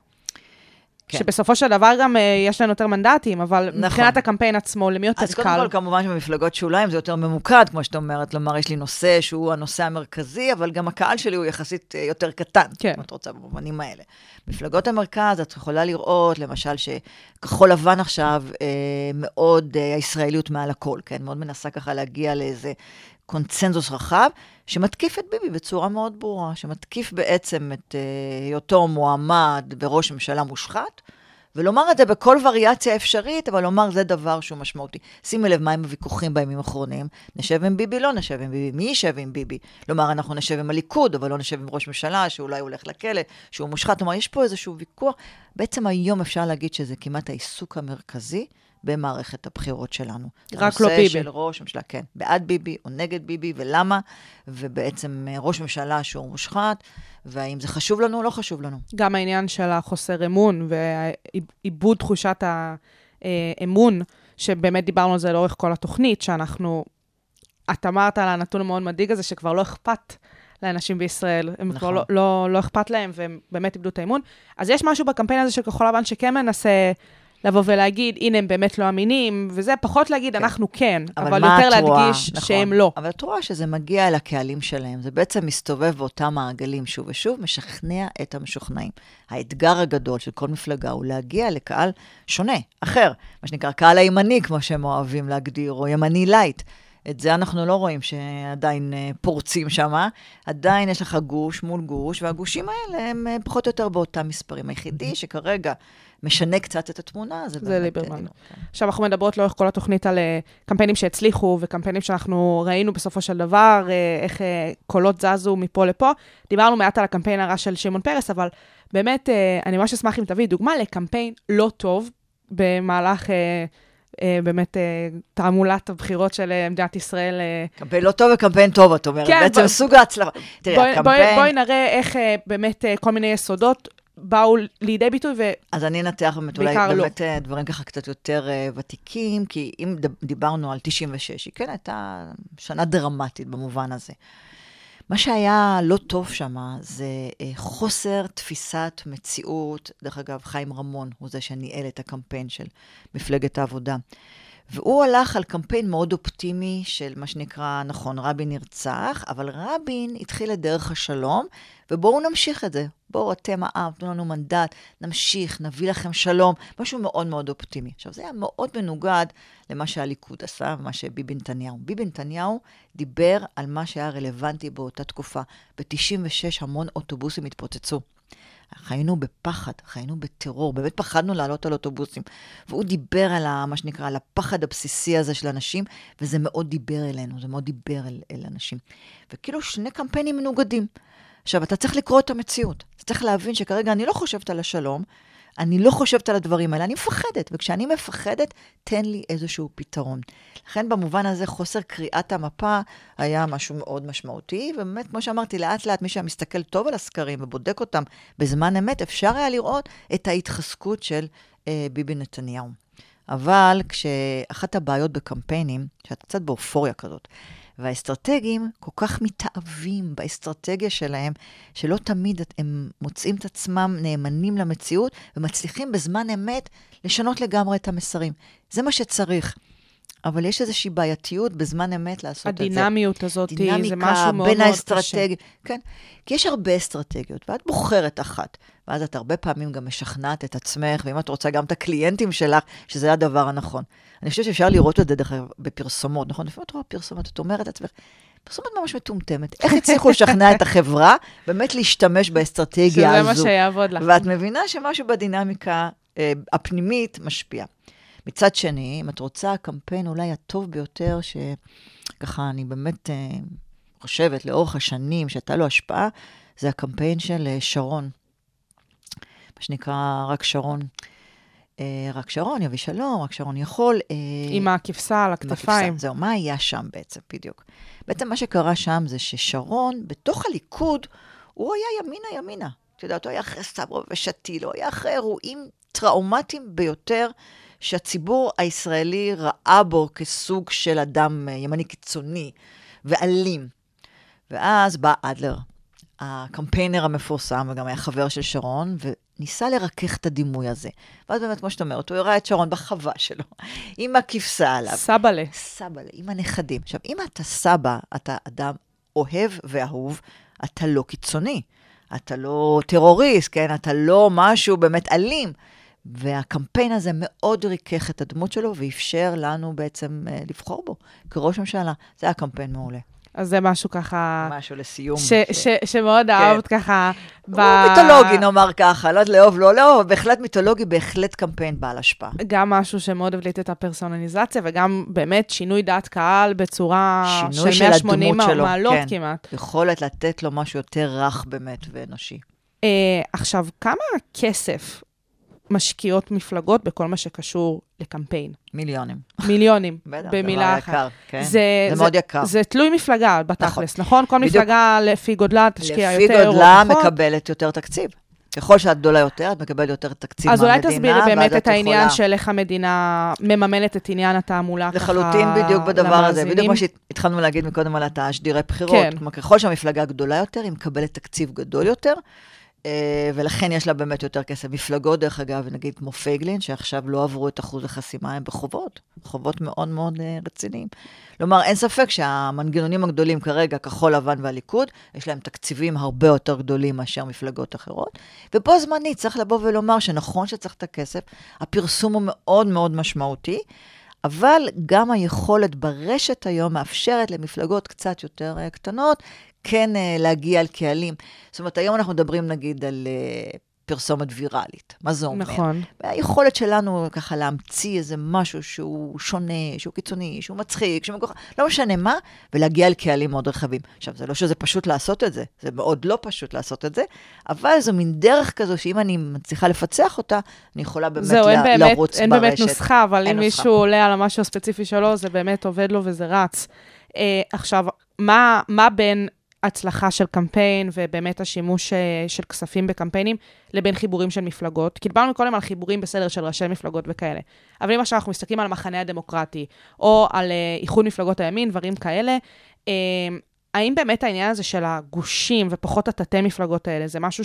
כן. שבסופו של דבר גם אה, יש להן יותר מנדטים, אבל נכון. מבחינת הקמפיין עצמו, למי יותר אז קודם קל? כל, כמובן שבמפלגות שוליים זה יותר ממוקד, כמו שאת אומרת, כלומר, יש לי נושא שהוא הנושא המרכזי, אבל גם הקהל שלי הוא יחסית אה, יותר קטן, כן. אם את רוצה, במובנים האלה. מפלגות המרכז, את יכולה לראות, למשל, שכחול לבן עכשיו, אה, מאוד אה, הישראליות מעל הכל, כן? מאוד מנסה ככה להגיע לאיזה קונצנזוס רחב, שמתקיף את ביבי בצורה מאוד ברורה, שמתקיף בעצם את אה, היותו מועמד וראש ממשלה מושחת, ולומר את זה בכל וריאציה אפשרית, אבל לומר זה דבר שהוא משמעותי. שימי לב מהם הוויכוחים בימים האחרונים. נשב עם ביבי, לא נשב עם ביבי. מי יישב עם ביבי? כלומר, אנחנו נשב עם הליכוד, אבל לא נשב עם ראש ממשלה, שאולי הולך לכלא, שהוא מושחת. כלומר, יש פה איזשהו ויכוח. בעצם היום אפשר להגיד שזה כמעט העיסוק המרכזי במערכת הבחירות שלנו. רק לא ביבי. הנושא של ראש ממשלה, כן. בעד ביבי או נגד ביבי, ולמה, ובעצם אה, ראש ממשלה שהוא מושחת, והאם זה חשוב לנו או לא חשוב לנו. גם העניין של החוסר אמון ועיבוד תחושת האמון, שבאמת דיברנו על זה לאורך כל התוכנית, שאנחנו, את אמרת על הנתון המאוד מדאיג הזה, שכבר לא אכפת לאנשים בישראל, הם נכון. כבר לא, לא, לא אכפת להם, והם באמת איבדו את האמון. אז יש משהו בקמפיין הזה של כחול לבן שכן מנסה לבוא ולהגיד, הנה, הם באמת לא אמינים, וזה פחות להגיד, כן. אנחנו כן, אבל, מה יותר? להדגיש נכון. שהם לא. אבל את רואה שזה מגיע אל הקהלים שלהם. זה בעצם מסתובב באותם מעגלים שוב ושוב, משכנע את המשוכנעים. האתגר הגדול של כל מפלגה הוא להגיע לקהל שונה, אחר, מה שנקרא קהל הימני, כמו שהם אוהבים להגדיר, או ימני לייט. את זה אנחנו לא רואים שעדיין אה, פורצים שם. עדיין יש לך גוש מול גוש, והגושים האלה הם אה, פחות או יותר באותם מספרים. היחידי שכרגע משנה קצת את התמונה, זה, זה באמת... ליברמן. אה, ליברמן. עכשיו אנחנו מדברות לאורך כל התוכנית על קמפיינים שהצליחו וקמפיינים שאנחנו ראינו בסופו של דבר, איך קולות זזו מפה לפה. דיברנו מעט על הקמפיין הרע של שמעון פרס, אבל באמת, אני ממש אשמח אם תביאי דוגמה לקמפיין לא טוב במהלך באמת אה, תעמולת הבחירות של אה, מדינת ישראל. אה, קמפיין לא טוב וקמפיין טוב, את אומרת. כן, בעצם בוא- סוג ההצלחה. תראי, בואי, הקמפיין... בואי נראה איך אה, באמת אה, כל מיני יסודות באו לידי ביטוי, ו... אז אני אנתח באמת אולי לא. באמת אה, דברים ככה קצת יותר אה, ותיקים, כי אם דיברנו על 96, היא כן הייתה שנה דרמטית במובן הזה. מה שהיה לא טוב שם זה אה, חוסר תפיסת מציאות. דרך אגב, חיים רמון הוא זה שניהל את הקמפיין של מפלגת העבודה. והוא הלך על קמפיין מאוד אופטימי של מה שנקרא, נכון, רבין נרצח, אבל רבין התחיל את דרך השלום, ובואו נמשיך את זה. בואו, אתם העם, תנו לנו מנדט, נמשיך, נביא לכם שלום. משהו מאוד מאוד אופטימי. עכשיו, זה היה מאוד מנוגד למה שהליכוד עשה ומה שביבי נתניהו. ביבי נתניהו דיבר על מה שהיה רלוונטי באותה תקופה. ב-96 המון אוטובוסים התפוצצו. חיינו בפחד, חיינו בטרור, באמת פחדנו לעלות על אוטובוסים. והוא דיבר על ה, מה שנקרא, על הפחד הבסיסי הזה של אנשים, וזה מאוד דיבר אלינו, זה מאוד דיבר אל, אל אנשים. וכאילו שני קמפיינים מנוגדים. עכשיו, אתה צריך לקרוא את המציאות. אתה צריך להבין שכרגע אני לא חושבת על השלום, אני לא חושבת על הדברים האלה, אני מפחדת, וכשאני מפחדת, תן לי איזשהו פתרון. לכן במובן הזה חוסר קריאת המפה היה משהו מאוד משמעותי, ובאמת, כמו שאמרתי, לאט לאט מי שמסתכל טוב על הסקרים ובודק אותם בזמן אמת, אפשר היה לראות את ההתחזקות של אה, ביבי נתניהו. אבל כשאחת הבעיות בקמפיינים, שאתה קצת באופוריה כזאת, והאסטרטגים כל כך מתאהבים באסטרטגיה שלהם, שלא תמיד הם מוצאים את עצמם נאמנים למציאות ומצליחים בזמן אמת לשנות לגמרי את המסרים. זה מה שצריך. אבל יש איזושהי בעייתיות בזמן אמת לעשות את זה. הדינמיות הזאת, זה משהו דינמיקה מאוד מאוד בין קשה. האסטרטגיות. כן, כי יש הרבה אסטרטגיות, ואת בוחרת אחת. ואז את הרבה פעמים גם משכנעת את עצמך, ואם את רוצה גם את הקליינטים שלך, שזה הדבר הנכון. אני חושבת שאפשר לראות את זה, דרך אגב, בפרסומות, נכון? לפעמים את רואה פרסומות, את אומרת לעצמך, פרסומת ממש מטומטמת. איך הצליחו לשכנע את החברה באמת להשתמש באסטרטגיה הזו? שזה מה שיעבוד לך. ואת מבינה שמשהו בדינמיקה אה, הפנימית משפיע. מצד שני, אם את רוצה, הקמפיין אולי הטוב ביותר, שככה אני באמת אה, חושבת לאורך השנים שהייתה לו השפעה, זה הקמפיין של אה, שרון. מה שנקרא רק שרון. אה, רק שרון יביא שלום, רק שרון יכול. אה, עם הכבשה על הכתפיים. זהו, מה היה שם בעצם, בדיוק? בעצם מה שקרה שם זה ששרון, בתוך הליכוד, הוא היה ימינה-ימינה. את יודעת, הוא היה אחרי סברו ושתיל, הוא היה אחרי אירועים טראומטיים ביותר, שהציבור הישראלי ראה בו כסוג של אדם אה, ימני קיצוני ואלים. ואז בא אדלר, הקמפיינר המפורסם, וגם היה חבר של שרון, וניסה לרכך את הדימוי הזה. ואז באמת, כמו שאת אומרת, הוא הראה את שרון בחווה שלו, עם הכבשה עליו. סבאלה. סבא, עם הנכדים. עכשיו, אם אתה סבא, אתה אדם אוהב ואהוב, אתה לא קיצוני. אתה לא טרוריסט, כן? אתה לא משהו באמת אלים. והקמפיין הזה מאוד ריכך את הדמות שלו ואפשר לנו בעצם אה, לבחור בו כראש ממשלה. זה היה קמפיין מעולה. אז זה משהו ככה... משהו לסיום. ש- ש- שמאוד אהבת ככה. ב- הוא מיתולוגי, נאמר ככה, לא לאהוב, לא לאהוב, בהחלט מיתולוגי, בהחלט קמפיין בעל השפעה. גם משהו שמאוד הבליט את הפרסונליזציה, וגם באמת שינוי דעת קהל בצורה שינוי של של 180 הדמות שלו, מעלות כן. כמעט. יכולת לתת לו משהו יותר רך באמת ואנושי. אה, עכשיו, כמה כסף משקיעות מפלגות בכל מה שקשור לקמפיין? מיליונים. מיליונים, בטח, במילה אחת. יקר, כן. זה, זה מאוד יקר. זה תלוי מפלגה בתכלס, נכון? כל בדיוק. מפלגה לפי גודלה תשקיע לפי יותר או גודלה פחות. מקבלת יותר תקציב. ככל שאת גדולה יותר, את מקבלת יותר תקציב אז מהמדינה. אולי תסבירי באמת ואז את את העניין יכולה- של איך המדינה מממנת את עניין התעמולה ככה לחלוטין בדיוק בדבר הזה. בדיוק למאזינים. כמו שהתחלנו להגיד מקודם על התשדירי בחירות. כן. כלומר, ככל שהמפלגה גדולה יותר, היא מקבלת תקציב גדול יותר, ולכן יש לה באמת יותר כסף. מפלגות, דרך אגב, נגיד כמו פייגלין, שעכשיו לא עברו את אחוז החסימה, הם בחובות. חובות מאוד מאוד אה, רציניים. כלומר, אין ספק שהמנגנונים הגדולים כרגע, כחול לבן והליכוד, יש להם תקציבים הרבה יותר גדולים מאשר מפלגות אחרות. ובו זמנית צריך לבוא ולומר שנכון שצריך את הכסף, הפרסום הוא מאוד מאוד משמעותי, אבל גם היכולת ברשת היום מאפשרת למפלגות קצת יותר אה, קטנות כן אה, להגיע על קהלים. זאת אומרת, היום אנחנו מדברים נגיד על אה, פרסומת ויראלית. מה זה אומר? נכון. היכולת שלנו ככה להמציא איזה משהו שהוא שונה, שהוא קיצוני, שהוא מצחיק, שהוא מגוחך, לא משנה מה, ולהגיע אל קהלים מאוד רחבים. עכשיו, זה לא שזה פשוט לעשות את זה, זה מאוד לא פשוט לעשות את זה, אבל זו מין דרך כזו שאם אני מצליחה לפצח אותה, אני יכולה באמת זהו, אין ל- באמת, לרוץ אין ברשת. באמת נוסחה, אבל אין אם נוסחה. מישהו עולה על המשהו הספציפי שלו, זה באמת עובד לו וזה רץ. אה, עכשיו, מה, מה בין הצלחה של קמפיין ובאמת השימוש אה, של כספים בקמפיינים לבין חיבורים של מפלגות? כי דיברנו קודם על חיבורים בסדר של ראשי מפלגות וכאלה. אבל אם עכשיו אנחנו מסתכלים על המחנה הדמוקרטי, או על אה, איחוד מפלגות הימין, דברים כאלה, אה, האם באמת העניין הזה של הגושים ופחות התתי מפלגות האלה, זה משהו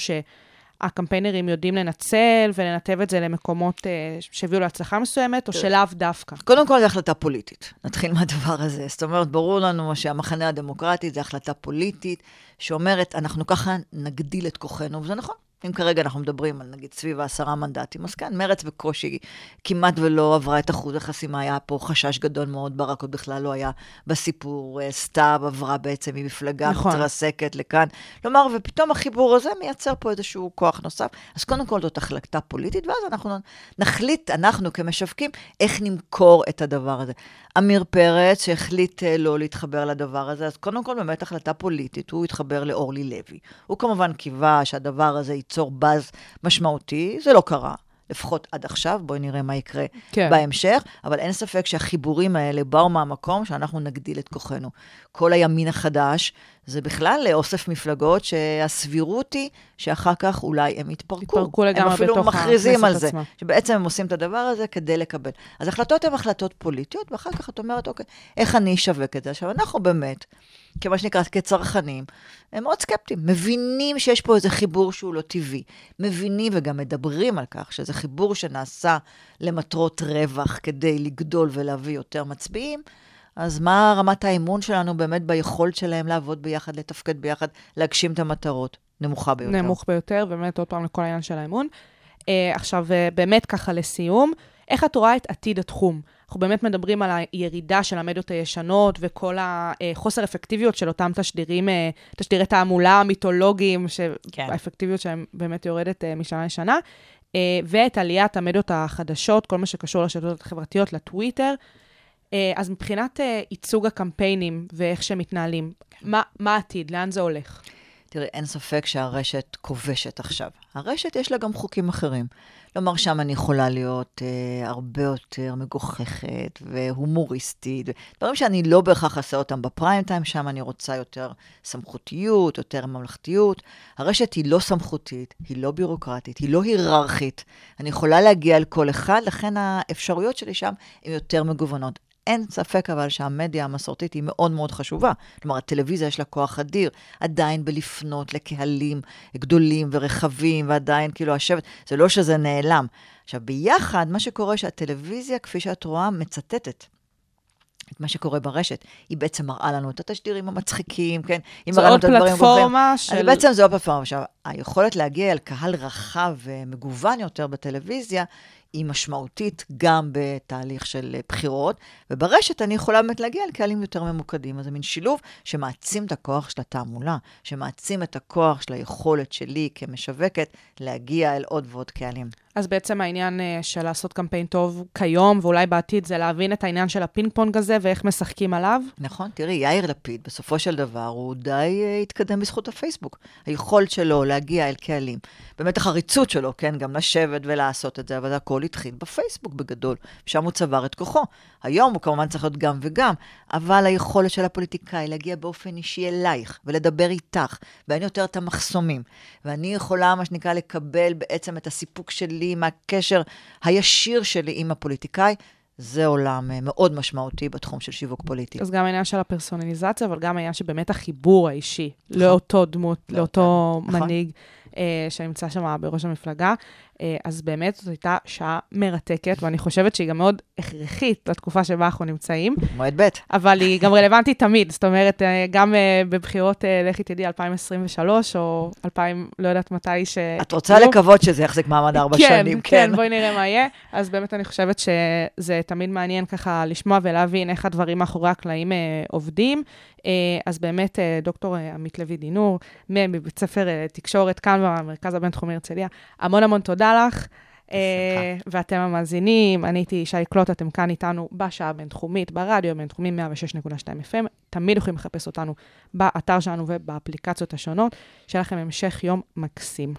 שהקמפיינרים יודעים לנצל ולנתב את זה למקומות אה, שהביאו להצלחה מסוימת, או שלאו דווקא? קודם כל, זו החלטה פוליטית. נתחיל מהדבר הזה. זאת אומרת, ברור לנו שהמחנה הדמוקרטי זו החלטה פוליטית שאומרת, אנחנו ככה נגדיל את כוחנו, וזה נכון. אם כרגע אנחנו מדברים על נגיד סביב העשרה מנדטים, אז כן, מרץ בקושי כמעט ולא עברה את אחוז החסימה, היה פה חשש גדול מאוד, ברק עוד בכלל לא היה בסיפור, אה, סתיו עברה בעצם ממפלגה נכון. מתרסקת לכאן. כלומר, ופתאום החיבור הזה מייצר פה איזשהו כוח נוסף. אז קודם כל זאת החלטה פוליטית, ואז אנחנו נחליט, אנחנו כמשווקים, איך נמכור את הדבר הזה. עמיר פרץ, שהחליט אה, לא להתחבר לדבר הזה, אז קודם כל באמת החלטה פוליטית, הוא התחבר לאורלי לוי. הוא כמובן קיווה שהדבר הזה ייצור באז משמעותי, זה לא קרה. לפחות עד עכשיו, בואי נראה מה יקרה כן. בהמשך, אבל אין ספק שהחיבורים האלה באו מהמקום שאנחנו נגדיל את כוחנו. כל הימין החדש זה בכלל אוסף מפלגות שהסבירות היא שאחר כך אולי הם יתפרקו. יתפרקו לגמרי הם אפילו בתוך מכריזים על הכנסת זה, עצמה. שבעצם הם עושים את הדבר הזה כדי לקבל. אז החלטות הן החלטות פוליטיות, ואחר כך את אומרת, אוקיי, איך אני אשווק את זה? עכשיו, אנחנו באמת, כמה שנקרא, כצרכנים, הם מאוד סקפטיים, מבינים שיש פה איזה חיבור שהוא לא טבעי, מבינים וגם מדברים על כך שזה חיבור שנעשה למטרות רווח כדי לגדול ולהביא יותר מצביעים, אז מה רמת האמון שלנו באמת ביכולת שלהם לעבוד ביחד, לתפקד ביחד, להגשים את המטרות? נמוכה ביותר. נמוך ביותר, באמת עוד פעם לכל העניין של האמון. Uh, עכשיו, uh, באמת ככה לסיום, איך את רואה את עתיד התחום? אנחנו באמת מדברים על הירידה של המדיות הישנות וכל החוסר אפקטיביות של אותם תשדירים, uh, תשדירי תעמולה מיתולוגיים, כן. שהאפקטיביות שלהם באמת יורדת uh, משנה לשנה, uh, ואת עליית המדיות החדשות, כל מה שקשור לרשתות החברתיות, לטוויטר. אז מבחינת ייצוג הקמפיינים ואיך שהם מתנהלים, מה, מה העתיד? לאן זה הולך? תראי, אין ספק שהרשת כובשת עכשיו. הרשת יש לה גם חוקים אחרים. כלומר, שם אני יכולה להיות אה, הרבה יותר מגוחכת והומוריסטית, דברים שאני לא בהכרח אעשה אותם בפריים טיים, שם אני רוצה יותר סמכותיות, יותר ממלכתיות. הרשת היא לא סמכותית, היא לא בירוקרטית, היא לא היררכית. אני יכולה להגיע אל כל אחד, לכן האפשרויות שלי שם הן יותר מגוונות. אין ספק אבל שהמדיה המסורתית היא מאוד מאוד חשובה. כלומר, הטלוויזיה יש לה כוח אדיר, עדיין בלפנות לקהלים גדולים ורחבים, ועדיין כאילו השבט, זה לא שזה נעלם. עכשיו, ביחד, מה שקורה שהטלוויזיה, כפי שאת רואה, מצטטת. את מה שקורה ברשת. היא בעצם מראה לנו את התשדירים המצחיקים, כן? היא זו מראה לנו עוד את הדברים פלטפורמה הגבוהים. של... אז בעצם זו הפלטפורמה. עכשיו, היכולת להגיע אל קהל רחב ומגוון יותר בטלוויזיה, היא משמעותית גם בתהליך של אה, בחירות, וברשת אני יכולה באמת להגיע אל קהלים יותר ממוקדים. אז זה מין שילוב שמעצים את הכוח של התעמולה, שמעצים את הכוח של היכולת שלי כמשווקת להגיע אל עוד ועוד קהלים. אז בעצם העניין אה, של לעשות קמפיין טוב כיום, ואולי בעתיד, זה להבין את העניין של הפינג פונג הזה ואיך משחקים עליו. נכון, תראי, יאיר לפיד, בסופו של דבר, הוא די אה, התקדם בזכות הפייסבוק. היכולת שלו להגיע אל קהלים. באמת החריצות שלו, כן, גם לשבת ולעשות את זה, אבל הכל התחיל בפייסבוק בגדול, שם הוא צבר את כוחו. היום הוא כמובן צריך להיות גם וגם, אבל היכולת של הפוליטיקאי להגיע באופן אישי אלייך ולדבר איתך, ואין יותר את המחסומים. ואני יכולה, מה שנקרא, לקבל בעצם את הסיפוק שלי מהקשר הישיר שלי עם הפוליטיקאי. זה עולם אה, מאוד משמעותי בתחום של שיווק פוליטי. אז גם העניין של הפרסונליזציה, אבל גם העניין שבאמת החיבור האישי לאותו דמות, לא, לאותו נכון. מנהיג אה, שנמצא שם בראש המפלגה. אה, אז באמת זאת הייתה שעה מרתקת, ואני חושבת שהיא גם מאוד הכרחית לתקופה שבה אנחנו נמצאים, מועד ב'. אבל היא גם רלוונטית תמיד. זאת אומרת, אה, גם אה, בבחירות, לכי תדעי, 2023, או 2000, לא יודעת מתי ש... את רוצה לקוות שזה יחזיק מעמד ארבע כן, שנים, כן, בואי נראה מה יהיה. אז באמת אני חושבת שזה תמיד מעניין ככה לשמוע ולהבין איך הדברים מאחורי הקלעים עובדים. אז באמת, דוקטור עמית לוי דינור, מבית ספר תקשורת כאן במרכז הבינתחומי הרצליה. המון המון תודה לך. אה, ואתם המאזינים, אני הייתי ישי קלוט, אתם כאן איתנו בשעה הבינתחומית, ברדיו הבינתחומי 106.2 FM. תמיד יכולים לחפש אותנו באתר שלנו ובאפליקציות השונות. שיהיה לכם המשך יום מקסים.